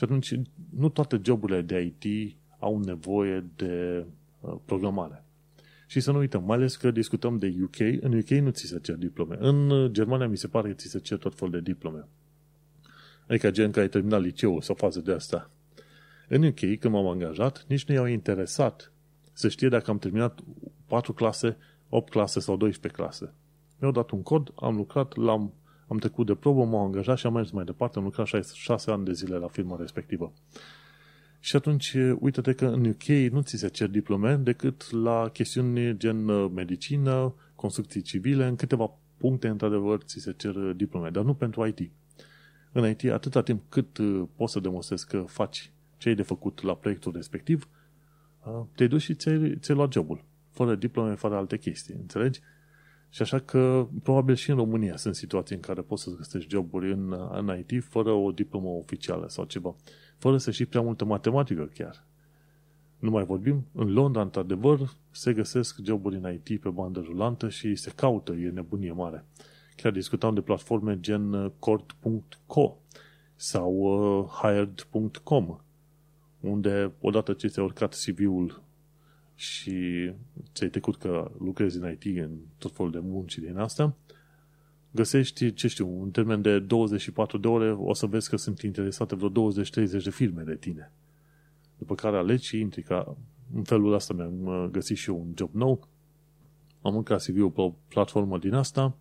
Și atunci, nu toate joburile de IT au nevoie de uh, programare. Și să nu uităm, mai ales că discutăm de UK, în UK nu ți se cer diplome. În uh, Germania mi se pare că ți se cer tot fel de diplome. Adică gen că ai terminat liceul sau fază de asta. În UK, când m-am angajat, nici nu i-au interesat să știe dacă am terminat 4 clase, 8 clase sau 12 clase. Mi-au dat un cod, am lucrat, l-am, am trecut de probă, m-au angajat și am mers mai departe, am lucrat 6, 6 ani de zile la firma respectivă. Și atunci, uite-te că în UK nu ți se cer diplome decât la chestiuni gen uh, medicină, construcții civile, în câteva puncte, într-adevăr, ți se cer diplome, dar nu pentru IT. În IT, atâta timp cât uh, poți să demonstrezi că faci ce ai de făcut la proiectul respectiv, uh, te duci și ți-ai, ți luat jobul, fără diplome, fără alte chestii, înțelegi? Și așa că, probabil și în România sunt situații în care poți să găsești joburi în, în IT fără o diplomă oficială sau ceva, fără să știi prea multă matematică chiar. Nu mai vorbim, în Londra, într-adevăr, se găsesc joburi în IT pe bandă rulantă și se caută, e nebunie mare. Chiar discutam de platforme gen cord.co sau uh, hired.com, unde odată ce ți-ai urcat CV-ul și ți-ai trecut că lucrezi în IT în tot felul de munci din asta, găsești, ce știu, în termen de 24 de ore, o să vezi că sunt interesate vreo 20-30 de firme de tine. După care alegi și intri ca în felul ăsta mi-am uh, găsit și eu un job nou. Am încat CV-ul pe o platformă din asta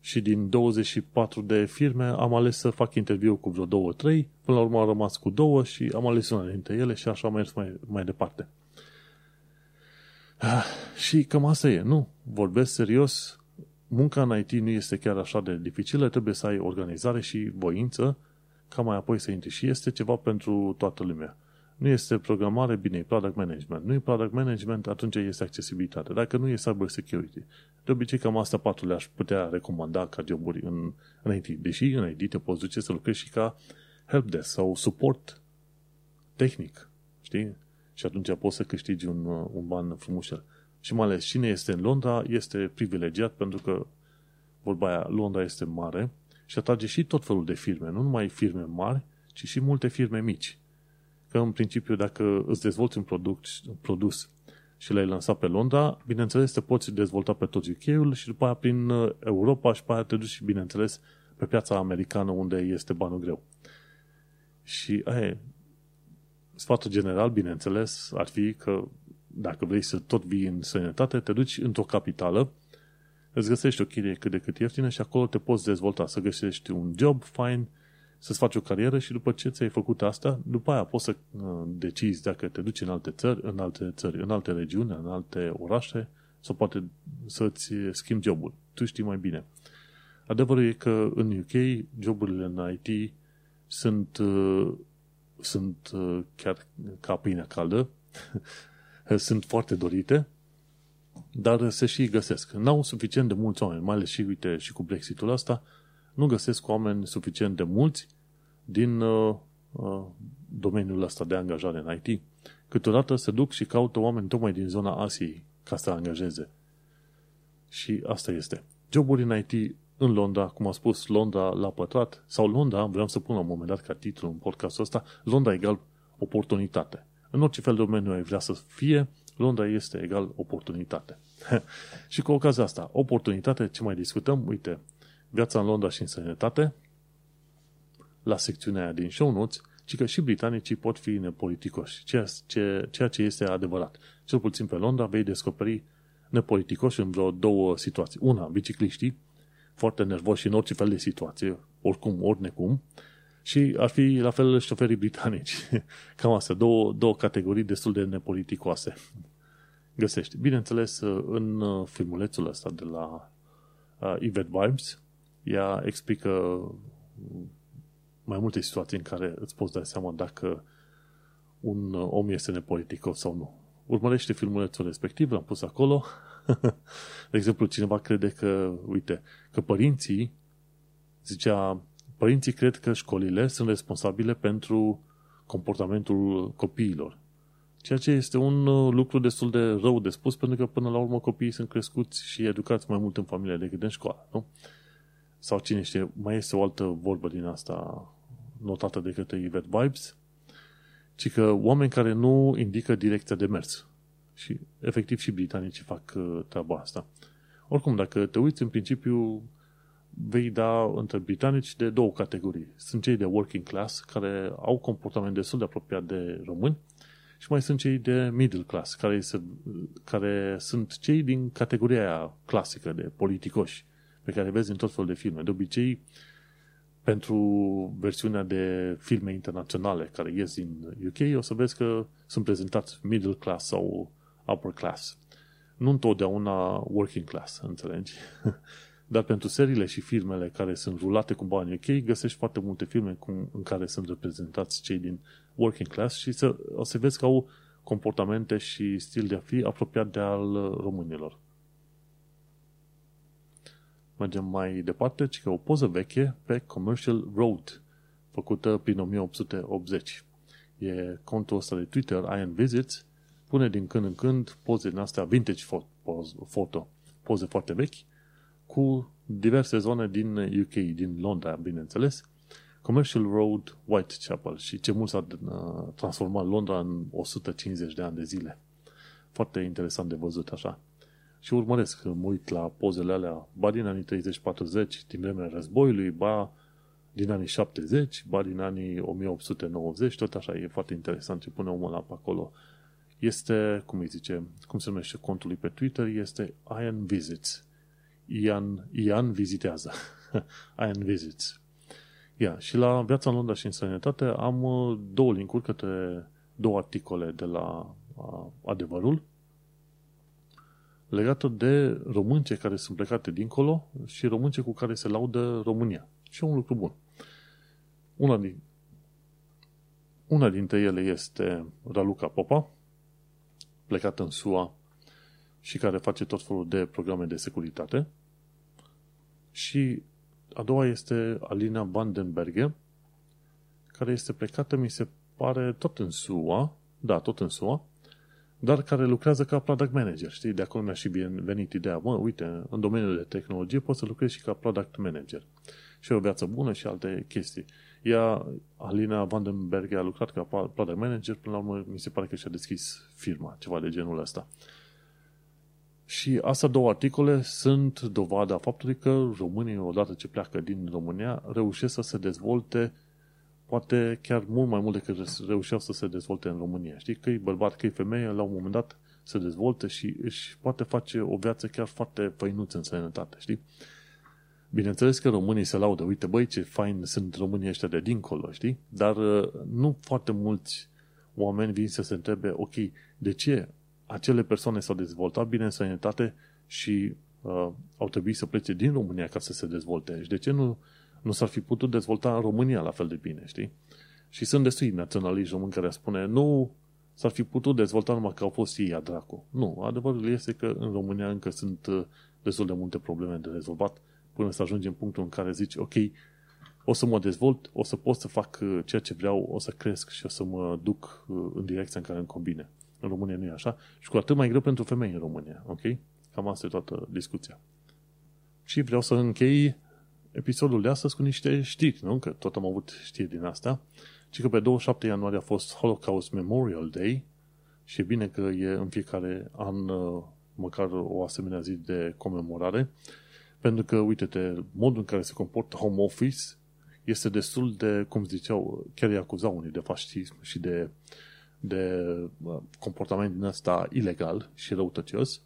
și din 24 de firme am ales să fac interviu cu vreo două, trei, până la urmă am rămas cu două și am ales una dintre ele și așa am mers mai, mai departe. Ah, și cam asta e, nu? Vorbesc serios, munca în IT nu este chiar așa de dificilă, trebuie să ai organizare și voință ca mai apoi să intri și este ceva pentru toată lumea. Nu este programare, bine, e product management. Nu e product management, atunci este accesibilitate. Dacă nu e cyber security. De obicei, cam asta patru le-aș putea recomanda ca joburi în, în IT. Deși în IT te poți duce să lucrezi și ca helpdesk sau suport tehnic. Știi? Și atunci poți să câștigi un, un ban frumos. Și mai ales cine este în Londra este privilegiat pentru că vorba aia, Londra este mare și atrage și tot felul de firme. Nu numai firme mari, ci și multe firme mici că în principiu dacă îți dezvolți un product, produs și l-ai lansat pe Londra, bineînțeles te poți dezvolta pe tot UK-ul și după aia prin uh, Europa și după aia te duci și bineînțeles pe piața americană unde este banul greu. Și aia, sfatul general, bineînțeles, ar fi că dacă vrei să tot vii în sănătate, te duci într-o capitală, îți găsești o chirie cât de cât ieftină și acolo te poți dezvolta, să găsești un job fine, să-ți faci o carieră și după ce ți-ai făcut asta, după aia poți să uh, decizi dacă te duci în alte țări, în alte țări, în alte regiuni, în alte orașe, sau poate să-ți schimbi jobul. Tu știi mai bine. Adevărul e că în UK joburile în IT sunt, uh, sunt uh, chiar ca pâinea caldă, sunt foarte dorite, dar se și găsesc. N-au suficient de mulți oameni, mai ales și, uite, și cu Brexitul ăsta, nu găsesc oameni suficient de mulți din uh, uh, domeniul ăsta de angajare în IT. Câteodată se duc și caută oameni tocmai din zona Asiei ca să angajeze. Și asta este. Joburi în IT în Londra, cum a spus, Londra la pătrat, sau Londra, vreau să pun la un moment dat ca titlu în podcastul ăsta, Londra egal oportunitate. În orice fel de domeniu ai vrea să fie, Londra este egal oportunitate. și cu ocazia asta, oportunitate, ce mai discutăm? Uite, Viața în Londra și în sănătate, la secțiunea aia din show notes, ci că și britanicii pot fi nepoliticoși, ceea ce, ceea ce este adevărat. Cel puțin pe Londra vei descoperi nepoliticoși în vreo două situații. Una, bicicliștii, foarte nervoși în orice fel de situație, oricum, ori necum, și ar fi la fel șoferii britanici. Cam asta, două, două categorii destul de nepoliticoase. Găsești. Bineînțeles, în filmulețul ăsta de la uh, Yvette Vibes, ea explică mai multe situații în care îți poți da seama dacă un om este nepoliticos sau nu. Urmărește filmulețul respectiv, l-am pus acolo. De exemplu, cineva crede că, uite, că părinții, zicea, părinții cred că școlile sunt responsabile pentru comportamentul copiilor. Ceea ce este un lucru destul de rău de spus, pentru că până la urmă copiii sunt crescuți și educați mai mult în familie decât în școală, nu? sau cine știe, mai este o altă vorbă din asta notată de către Yvette Vibes, ci că oameni care nu indică direcția de mers. Și efectiv și britanicii fac uh, treaba asta. Oricum, dacă te uiți în principiu, vei da între britanici de două categorii. Sunt cei de working class, care au comportament destul de apropiat de români, Și mai sunt cei de middle class, care, se, care sunt cei din categoria aia clasică de politicoși, pe care vezi în tot felul de filme. De obicei, pentru versiunea de filme internaționale care ies din UK, o să vezi că sunt prezentați middle class sau upper class. Nu întotdeauna working class, înțelegi? Dar pentru seriile și filmele care sunt rulate cu bani ok, găsești foarte multe filme cum, în care sunt reprezentați cei din working class și să, o să vezi că au comportamente și stil de a fi apropiat de al românilor. Mergem mai departe, ci că o poză veche pe Commercial Road, făcută prin 1880. E contul ăsta de Twitter, Iron Visits, pune din când în când poze din astea vintage foto, poze foarte vechi, cu diverse zone din UK, din Londra, bineînțeles, Commercial Road, Whitechapel și ce mult s-a uh, transformat Londra în 150 de ani de zile. Foarte interesant de văzut așa. Și urmăresc, mă uit la pozele alea, ba din anii 30-40, din vremea războiului, ba din anii 70, ba din anii 1890, tot așa, e foarte interesant ce pune omul ăla pe acolo. Este, cum îi zice, cum se numește contul pe Twitter, este Ian Visits. Ian, Ian vizitează. Ian Visits. Ia, și la Viața în Londra și în Sănătate am uh, două linkuri către două articole de la uh, Adevărul legată de românce care sunt plecate dincolo și românce cu care se laudă România. Și e un lucru bun. Una, din, una dintre ele este Raluca Popa, plecată în SUA și care face tot felul de programe de securitate. Și a doua este Alina Vandenberge, care este plecată, mi se pare, tot în SUA, da, tot în SUA, dar care lucrează ca product manager, știi? De acolo mi-a și venit ideea, mă, uite, în domeniul de tehnologie poți să lucrezi și ca product manager. Și o viață bună și alte chestii. Ea, Alina Vandenberg, a lucrat ca product manager, până la urmă mi se pare că și-a deschis firma, ceva de genul ăsta. Și astea două articole sunt dovada faptului că românii, odată ce pleacă din România, reușesc să se dezvolte poate chiar mult mai mult decât reușeau să se dezvolte în România. Știi, că e bărbat, că e femeie, la un moment dat se dezvolte și își poate face o viață chiar foarte făinuță în sănătate, știi? Bineînțeles că românii se laudă, uite băi ce fain sunt românii ăștia de dincolo, știi? Dar uh, nu foarte mulți oameni vin să se întrebe, ok, de ce acele persoane s-au dezvoltat bine în sănătate și uh, au trebuit să plece din România ca să se dezvolte. Și de ce nu nu s-ar fi putut dezvolta în România la fel de bine, știi? Și sunt destui naționaliști români care spune, nu s-ar fi putut dezvolta numai că au fost ei a dracu. Nu, adevărul este că în România încă sunt uh, destul de multe probleme de rezolvat până să ajungem în punctul în care zici, ok, o să mă dezvolt, o să pot să fac uh, ceea ce vreau, o să cresc și o să mă duc uh, în direcția în care îmi combine. În România nu e așa și cu atât mai greu pentru femei în România, ok? Cam asta e toată discuția. Și vreau să închei episodul de astăzi cu niște știri, nu? Că tot am avut știri din asta. Și că pe 27 ianuarie a fost Holocaust Memorial Day și e bine că e în fiecare an uh, măcar o asemenea zi de comemorare, pentru că, uite-te, modul în care se comportă home office este destul de, cum ziceau, chiar îi acuzau unii de fascism și de, de uh, comportament din asta ilegal și răutăcios,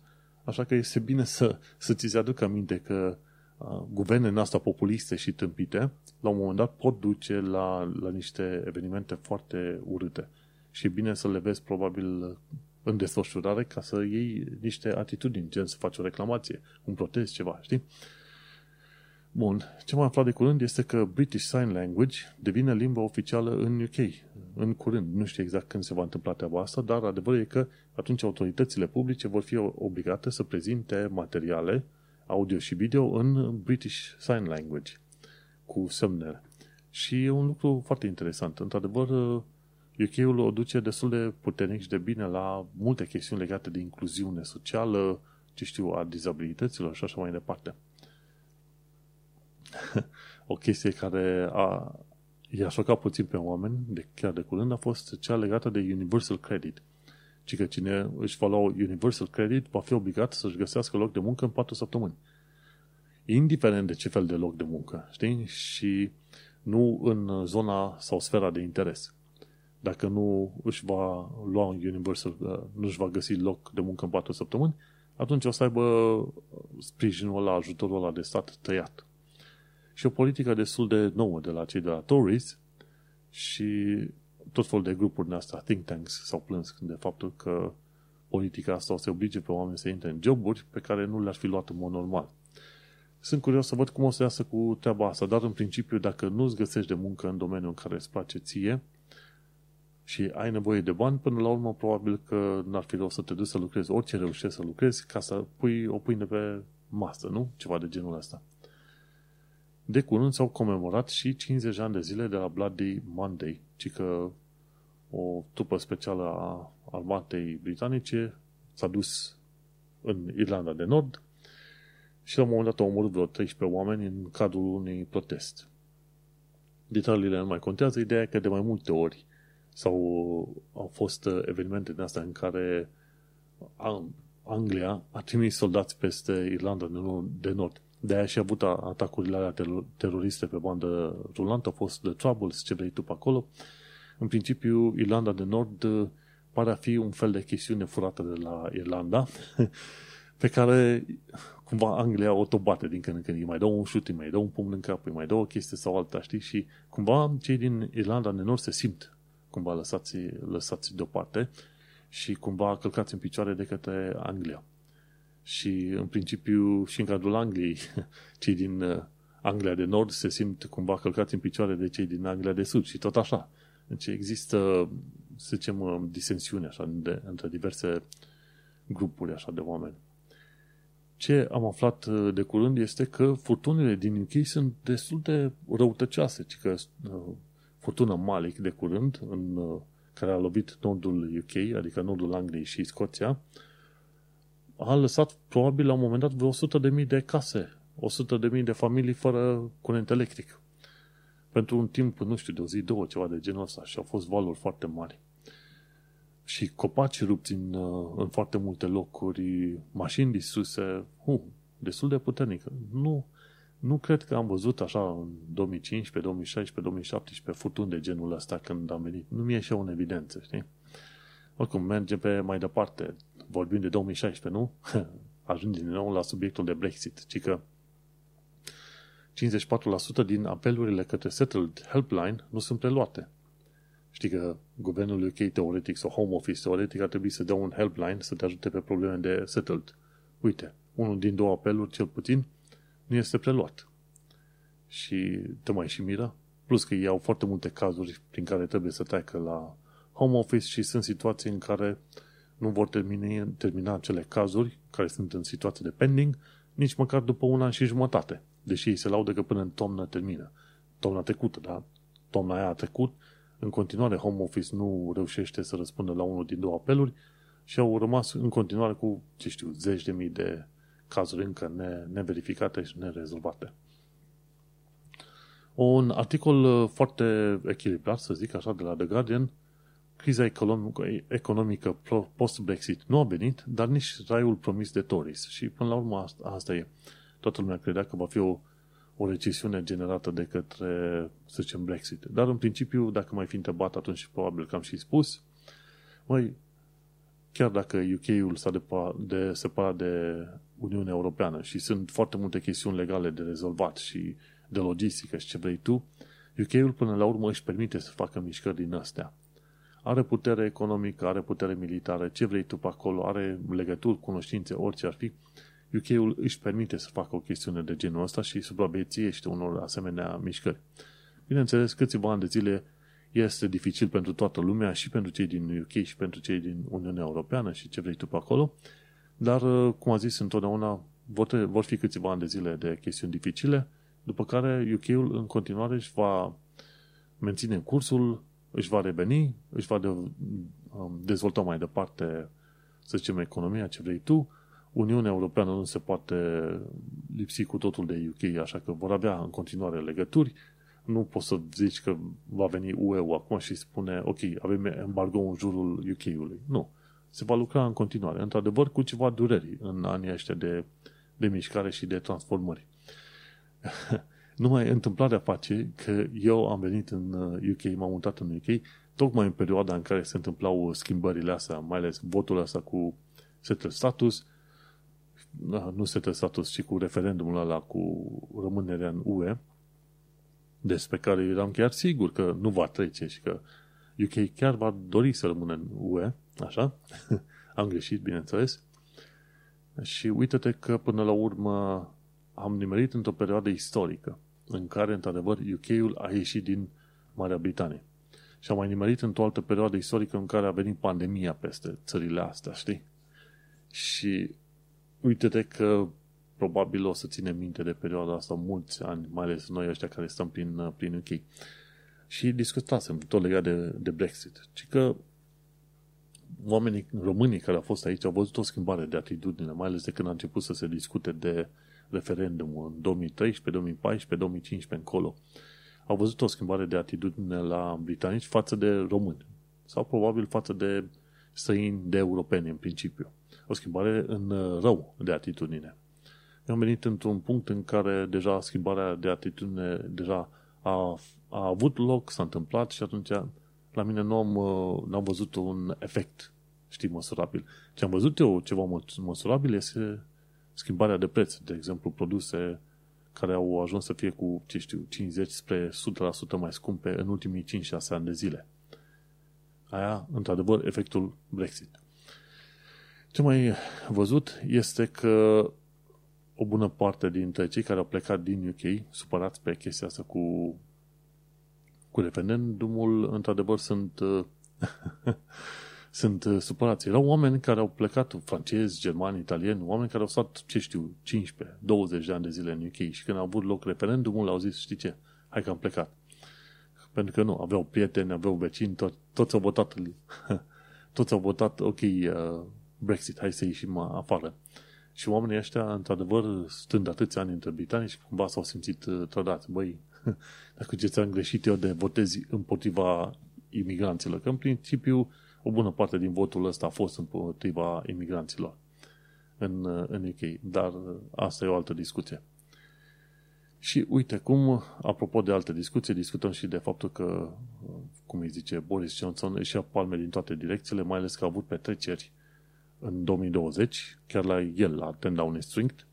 așa că este bine să, să ți se aducă aminte că guvernele noastre populiste și tâmpite, la un moment dat pot duce la, la niște evenimente foarte urâte. Și e bine să le vezi probabil în desfășurare ca să iei niște atitudini, gen să faci o reclamație, un protest, ceva, știi? Bun, ce mai aflat de curând este că British Sign Language devine limba oficială în UK. În curând, nu știu exact când se va întâmpla treaba asta, dar adevărul e că atunci autoritățile publice vor fi obligate să prezinte materiale audio și video în British Sign Language cu semnele. Și e un lucru foarte interesant. Într-adevăr, UK-ul o duce destul de puternic și de bine la multe chestiuni legate de incluziune socială, ce știu, a dizabilităților și așa mai departe. o chestie care a, i-a șocat puțin pe oameni, de, chiar de curând, a fost cea legată de Universal Credit ci că cine își va lua Universal Credit va fi obligat să-și găsească loc de muncă în 4 săptămâni. Indiferent de ce fel de loc de muncă, știi? Și nu în zona sau sfera de interes. Dacă nu își va lua un Universal, uh, nu își va găsi loc de muncă în 4 săptămâni, atunci o să aibă sprijinul ăla, ajutorul ăla de stat tăiat. Și o politică destul de nouă de la cei de la Tories și tot felul de grupuri din astea, think tanks, s-au plâns de faptul că politica asta o să oblige pe oameni să intre în joburi pe care nu le-ar fi luat în mod normal. Sunt curios să văd cum o să iasă cu treaba asta, dar în principiu dacă nu îți găsești de muncă în domeniul în care îți place ție și ai nevoie de bani, până la urmă probabil că n-ar fi rău să te duci să lucrezi orice reușești să lucrezi ca să pui o pâine pe masă, nu? Ceva de genul ăsta. De curând s-au comemorat și 50 ani de zile de la Bloody Monday, ci că o trupă specială a armatei britanice s-a dus în Irlanda de Nord și la un moment dat au omorât vreo 13 oameni în cadrul unui protest. Detaliile nu mai contează, ideea e că de mai multe ori sau au fost evenimente din astea în care Anglia a trimis soldați peste Irlanda de Nord. De aia și a avut atacurile alea teroriste pe bandă rulantă, au fost The Troubles, ce vrei tu pe acolo. În principiu, Irlanda de Nord pare a fi un fel de chestiune furată de la Irlanda, pe care cumva Anglia o bate din când în când. Îi mai dă un șut, îi mai dă un pumn în cap, îi mai dă o chestie sau alta, știi? Și cumva cei din Irlanda de Nord se simt cumva lăsați, lăsați deoparte și cumva călcați în picioare de către Anglia. Și în principiu și în cadrul Angliei, cei din uh, Anglia de Nord se simt cumva călcați în picioare de cei din Anglia de Sud și tot așa. Deci există, să zicem, uh, disensiune așa, de, între diverse grupuri așa de oameni. Ce am aflat uh, de curând este că furtunile din UK sunt destul de răutăcioase, ci că uh, furtuna Malik de curând, în, uh, care a lovit nordul UK, adică nordul Angliei și Scoția, a lăsat probabil la un moment dat vreo 100.000 de case, 100.000 de familii fără curent electric. Pentru un timp, nu știu, de o zi, două, ceva de genul ăsta și au fost valuri foarte mari și copaci rupți în, uh, în foarte multe locuri, mașini disuse, uh, destul de puternic. Nu, nu cred că am văzut așa în 2015, 2016, 2017 furtuni de genul ăsta când am venit. Nu mi-e și în evidență, știi? Oricum, mergem pe mai departe. Vorbim de 2016, nu? Ajungem din nou la subiectul de Brexit, ci că 54% din apelurile către Settled Helpline nu sunt preluate. Știi că guvernul UK teoretic sau Home Office teoretic ar trebui să dea un helpline să te ajute pe probleme de settled. Uite, unul din două apeluri, cel puțin, nu este preluat. Și te mai și miră. Plus că ei au foarte multe cazuri prin care trebuie să treacă la Home Office și sunt situații în care nu vor termina, termina acele cazuri care sunt în situație de pending nici măcar după un an și jumătate. Deși ei se laudă că până în toamnă termină. Toamna trecută, da? Toamna aia a trecut în continuare Home Office nu reușește să răspundă la unul din două apeluri și au rămas în continuare cu, ce știu, zeci de mii de cazuri încă ne, neverificate și nerezolvate. Un articol uh, foarte echilibrat, să zic așa, de la The Guardian, criza economică, economică post-Brexit nu a venit, dar nici raiul promis de Tories. Și până la urmă asta, asta e. Toată lumea credea că va fi o o recesiune generată de către, să zicem, Brexit. Dar, în principiu, dacă mai fi întrebat, atunci probabil că am și spus, măi, chiar dacă UK-ul s-a de, de separat de Uniunea Europeană și sunt foarte multe chestiuni legale de rezolvat și de logistică și ce vrei tu, UK-ul până la urmă își permite să facă mișcări din astea. Are putere economică, are putere militară, ce vrei tu pe acolo, are legături, cunoștințe, orice ar fi, UK-ul își permite să facă o chestiune de genul ăsta și supraviețuiește unor asemenea mișcări. Bineînțeles, câțiva ani de zile este dificil pentru toată lumea și pentru cei din UK și pentru cei din Uniunea Europeană și ce vrei tu pe acolo, dar, uh, cum a zis întotdeauna, vor, vor fi câțiva ani de zile de chestiuni dificile, după care UK-ul în continuare își va menține cursul, își va reveni, își va de, um, dezvolta mai departe, să zicem, economia, ce vrei tu, Uniunea Europeană nu se poate lipsi cu totul de UK, așa că vor avea în continuare legături. Nu poți să zici că va veni UE acum și spune, ok, avem embargo în jurul UK-ului. Nu. Se va lucra în continuare, într-adevăr, cu ceva dureri în anii ăștia de, de mișcare și de transformări. Numai întâmplarea face că eu am venit în UK, uh, m-am mutat în UK, tocmai în perioada în care se întâmplau schimbările astea, mai ales votul ăsta cu settled status, nu settled status, ci cu referendumul ăla cu rămânerea în UE, despre care eram chiar sigur că nu va trece și că UK chiar va dori să rămână în UE, așa? Am greșit, bineînțeles. Și uite-te că până la urmă am nimerit într-o perioadă istorică în care, într-adevăr, UK-ul a ieșit din Marea Britanie. Și am mai nimerit într-o altă perioadă istorică în care a venit pandemia peste țările astea, știi? Și uite-te că probabil o să ținem minte de perioada asta mulți ani, mai ales noi ăștia care stăm prin, prin UK. Și discutasem tot legat de, de Brexit. Și că oamenii românii care au fost aici au văzut o schimbare de atitudine, mai ales de când a început să se discute de referendum în 2013, 2014, 2015 încolo. Au văzut o schimbare de atitudine la britanici față de români. Sau probabil față de străini de europeni în principiu. O schimbare în rău de atitudine. Eu am venit într-un punct în care deja schimbarea de atitudine deja a, a avut loc, s-a întâmplat și atunci la mine nu am, uh, n-am văzut un efect, știi, măsurabil. Ce am văzut eu ceva măsurabil este schimbarea de preț. De exemplu, produse care au ajuns să fie cu, ce știu, 50 spre 100% mai scumpe în ultimii 5-6 ani de zile. Aia, într-adevăr, efectul Brexit. Ce mai văzut este că o bună parte dintre cei care au plecat din UK, supărați pe chestia asta cu, cu referendumul, într-adevăr sunt, sunt supărați. Erau oameni care au plecat, francezi, germani, italieni, oameni care au stat, ce știu, 15, 20 de ani de zile în UK și când a avut loc referendumul, au zis, știi ce, hai că am plecat. Pentru că nu, aveau prieteni, aveau vecini, to- toți au votat, toți au votat, ok, uh, Brexit, hai să ieșim afară. Și oamenii ăștia, într-adevăr, stând atâția ani între britanici, cumva s-au simțit uh, trădați. Băi, dacă ce ți-am greșit eu de votezi împotriva imigranților, că în principiu o bună parte din votul ăsta a fost împotriva imigranților în, uh, în UK, dar uh, asta e o altă discuție. Și uite cum, apropo de alte discuții, discutăm și de faptul că, cum îi zice, Boris Johnson își ia palme din toate direcțiile, mai ales că a avut petreceri în 2020, chiar la el, la 10 Downing Street,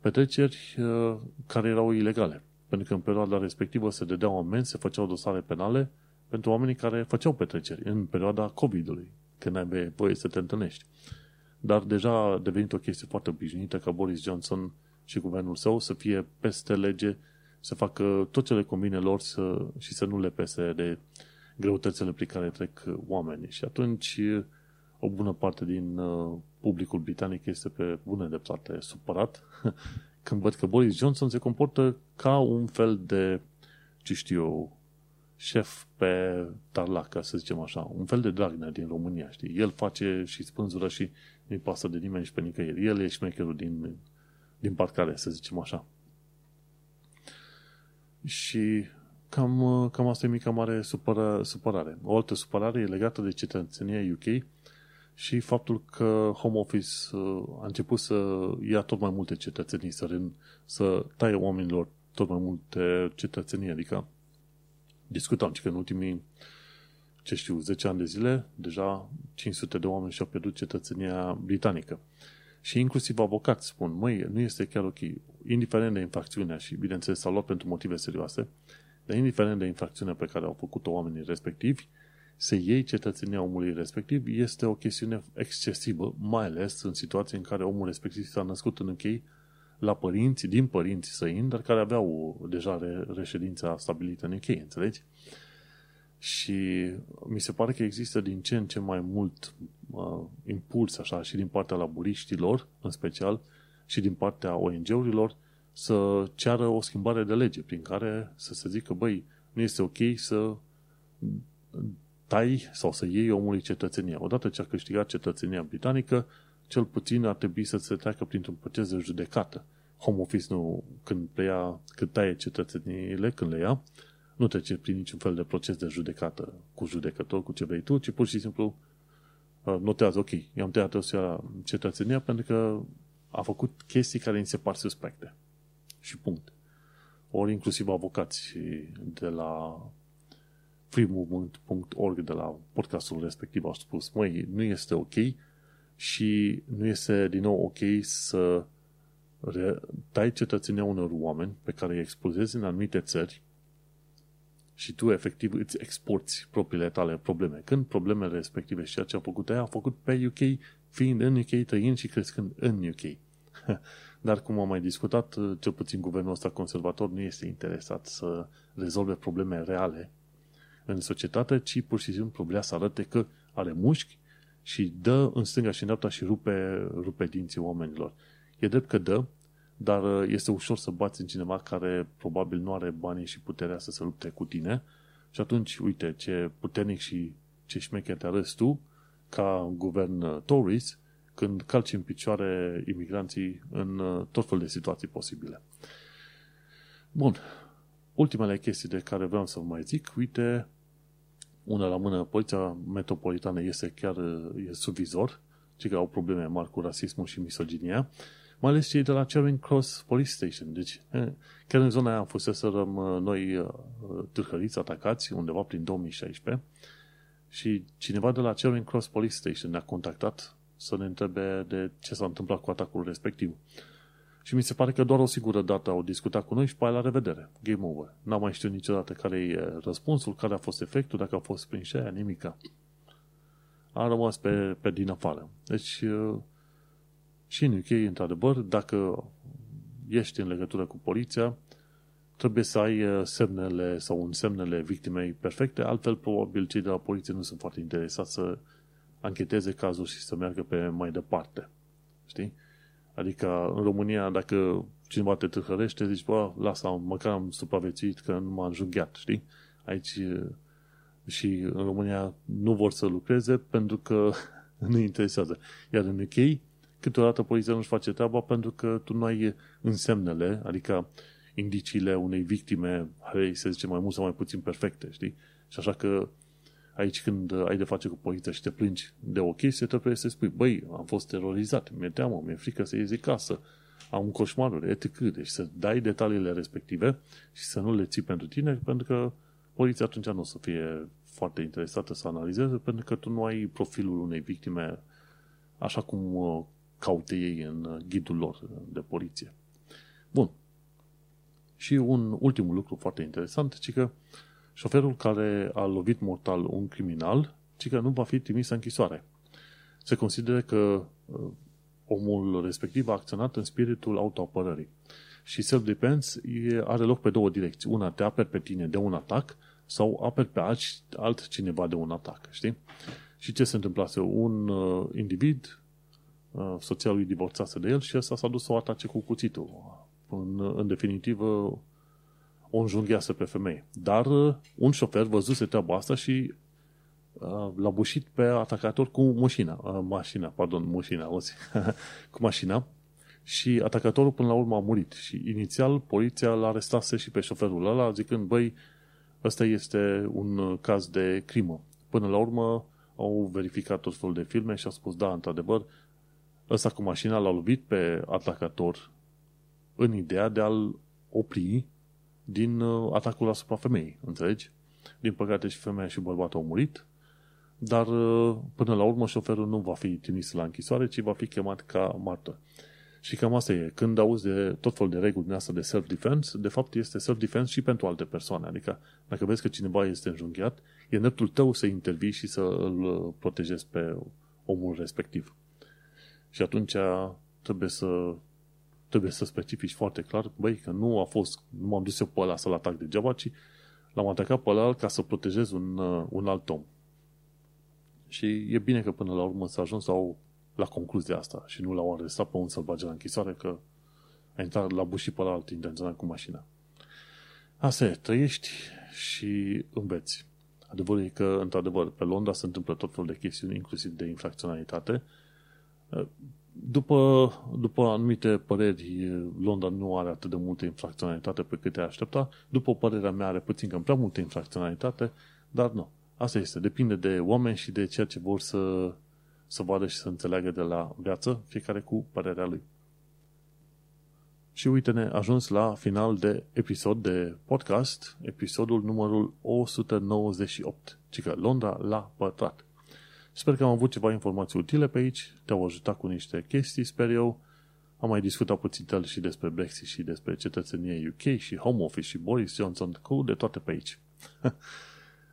petreceri uh, care erau ilegale. Pentru că în perioada respectivă se dădeau amenzi, se făceau dosare penale pentru oamenii care făceau petreceri în perioada COVID-ului, când ai voie să te întâlnești. Dar deja a devenit o chestie foarte obișnuită ca Boris Johnson și guvernul său să fie peste lege, să facă tot ce le convine lor să, și să nu le pese de greutățile prin care trec oamenii. Și atunci o bună parte din uh, publicul britanic este pe bună dreptate supărat când văd că Boris Johnson se comportă ca un fel de, ce știu eu, șef pe tarlac, ca să zicem așa, un fel de Dragnea din România, știi? El face și spânzură și nu-i pasă de nimeni și pe nicăieri. El e șmecherul din, din parcare, să zicem așa. Și cam, cam asta e mica mare supără, supărare. O altă supărare e legată de cetățenia UK și faptul că Home Office uh, a început să ia tot mai multe cetățenii, să, rin, să taie oamenilor tot mai multe cetățenii, adică discutam că în ultimii, ce știu, 10 ani de zile, deja 500 de oameni și-au pierdut cetățenia britanică. Și inclusiv avocați spun, măi, nu este chiar ok, indiferent de infracțiunea și, bineînțeles, s-au luat pentru motive serioase, dar indiferent de infracțiunea pe care au făcut-o oamenii respectivi, să iei cetățenia omului respectiv este o chestiune excesivă, mai ales în situații în care omul respectiv s-a născut în închei la părinți, din părinți săini, dar care aveau deja reședința stabilită în închei, înțelegi? Și mi se pare că există din ce în ce mai mult uh, impuls așa și din partea laburiștilor, în special, și din partea ONG-urilor, să ceară o schimbare de lege prin care să se zică, băi, nu este ok să tai sau să iei omului cetățenia. Odată ce a câștigat cetățenia britanică, cel puțin ar trebui să se treacă printr-un proces de judecată. Home Office nu, când, ia, când taie cetățeniile, când le ia, nu trece prin niciun fel de proces de judecată cu judecător, cu ce vrei tu, ci pur și simplu uh, notează, ok, i-am tăiat cetățenia pentru că a făcut chestii care îmi se par suspecte. Și punct. Ori inclusiv avocați de la freemovement.org de la podcastul respectiv au spus, măi, nu este ok și nu este din nou ok să dai cetățenia unor oameni pe care îi expulzezi în anumite țări și tu efectiv îți exporti propriile tale probleme. Când problemele respective și ceea ce au făcut aia, au făcut pe UK, fiind în UK, trăind și crescând în UK. Dar cum am mai discutat, cel puțin guvernul ăsta conservator nu este interesat să rezolve probleme reale în societate, ci pur și simplu vrea să arate că are mușchi și dă în stânga și în dreapta și rupe, rupe dinții oamenilor. E drept că dă, dar uh, este ușor să bați în cineva care probabil nu are banii și puterea să se lupte cu tine și atunci, uite, ce puternic și ce șmecher te arăți tu ca guvern uh, Tories când calci în picioare imigranții în uh, tot fel de situații posibile. Bun. Ultimele chestii de care vreau să vă mai zic, uite, una la mână, Poliția Metropolitană este chiar e subvizor, ci că au probleme mari cu rasismul și misoginia, mai ales cei de la Charing Cross Police Station. Deci, chiar în zona aia am fost să răm noi târhăriți atacați undeva prin 2016 și cineva de la Charing Cross Police Station ne-a contactat să ne întrebe de ce s-a întâmplat cu atacul respectiv. Și mi se pare că doar o singură dată au discutat cu noi și pe la revedere. Game over. N-am mai știut niciodată care e răspunsul, care a fost efectul, dacă a fost prin aia, nimica. A rămas pe, pe din afară. Deci, uh, și în UK, într-adevăr, dacă ești în legătură cu poliția, trebuie să ai uh, semnele sau semnele victimei perfecte, altfel probabil cei de la poliție nu sunt foarte interesați să ancheteze cazul și să meargă pe mai departe. Știi? Adică în România, dacă cineva te târhărește, zici, bă, lasă, măcar am supraviețuit că nu m-am junghiat, știi? Aici și în România nu vor să lucreze pentru că nu interesează. Iar în UK, câteodată poliția nu-și face treaba pentru că tu nu ai însemnele, adică indiciile unei victime, hai să zicem, mai mult sau mai puțin perfecte, știi? Și așa că Aici când ai de face cu poliția și te plângi de o chestie, trebuie să spui, băi, am fost terorizat, mi-e teamă, mi-e frică să ies casă, am un coșmaruri, etc. Deci să dai detaliile respective și să nu le ții pentru tine, pentru că poliția atunci nu o să fie foarte interesată să analizeze, pentru că tu nu ai profilul unei victime așa cum uh, caute ei în uh, ghidul lor de poliție. Bun. Și un ultimul lucru foarte interesant, ci că șoferul care a lovit mortal un criminal, ci că nu va fi trimis în închisoare. Se consideră că uh, omul respectiv a acționat în spiritul autoapărării. Și self-defense are loc pe două direcții. Una te aperi pe tine de un atac sau aperi pe alt, altcineva de un atac, știi? Și ce se întâmplase? Un uh, individ, uh, soția lui divorțase de el și ăsta s-a dus să o atace cu cuțitul. În, în definitivă, o înjungheasă pe femeie. Dar uh, un șofer văzuse treaba asta și uh, l-a bușit pe atacator cu mașina, uh, mașina, pardon, mașina, cu mașina și atacatorul până la urmă a murit și inițial poliția l-a arestase și pe șoferul ăla zicând, băi, ăsta este un uh, caz de crimă. Până la urmă au verificat tot felul de filme și au spus, da, într-adevăr, ăsta cu mașina l-a lovit pe atacator în ideea de a-l opri din uh, atacul asupra femeii, înțelegi? Din păcate și femeia și bărbatul au murit, dar uh, până la urmă șoferul nu va fi trimis la închisoare, ci va fi chemat ca martor. Și cam asta e. Când auzi de tot felul de reguli din asta de self-defense, de fapt este self-defense și pentru alte persoane. Adică dacă vezi că cineva este înjunghiat, e dreptul tău să intervii și să îl uh, protejezi pe omul respectiv. Și atunci trebuie să trebuie să specifici foarte clar, băi, că nu a fost, nu m-am dus eu pe ăla să-l atac degeaba, ci l-am atacat pe ăla ca să protejez un, uh, un alt om. Și e bine că până la urmă s-a ajuns la, o, la concluzia asta și nu l-au arestat pe un să-l bage la închisoare că a intrat la bușii pe la alt intenționat cu mașina. Asta e, trăiești și înveți. Adevărul e că, într-adevăr, pe Londra se întâmplă tot felul de chestiuni, inclusiv de infracționalitate, după, după anumite păreri, Londra nu are atât de multă infracționalitate pe cât te aștepta. După părerea mea, are puțin cam prea multă infracționalitate, dar nu. Asta este. Depinde de oameni și de ceea ce vor să, să vadă și să înțeleagă de la viață, fiecare cu părerea lui. Și uite-ne, ajuns la final de episod de podcast, episodul numărul 198, ci că Londra la pătrat. Sper că am avut ceva informații utile pe aici, te-au ajutat cu niște chestii, sper eu. Am mai discutat puțin și despre Brexit și despre cetățenie UK și Home Office și Boris Johnson, cu de toate pe aici.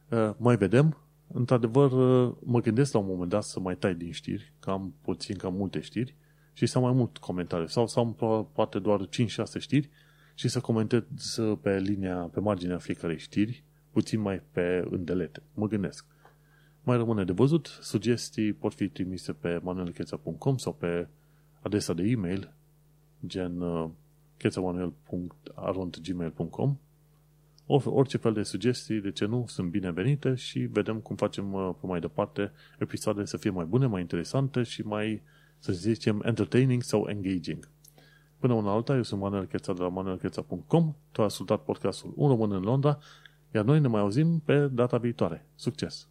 Uh, mai vedem. Într-adevăr, uh, mă gândesc la un moment dat să mai tai din știri, că am puțin cam multe știri, și să am mai mult comentarii. Sau să am poate doar 5-6 știri și să comentez pe linia, pe marginea fiecarei știri, puțin mai pe îndelete. Mă gândesc. Mai rămâne de văzut. Sugestii pot fi trimise pe manuelcheța.com sau pe adresa de e-mail gen uh, chețamanuel.arondgmail.com Orice fel de sugestii, de ce nu, sunt binevenite și vedem cum facem uh, pe mai departe episoade să fie mai bune, mai interesante și mai, să zicem, entertaining sau engaging. Până una alta, eu sunt Manuel Cheța de la manuelcheța.com, tu ai ascultat podcastul Un Român în Londra, iar noi ne mai auzim pe data viitoare. Succes!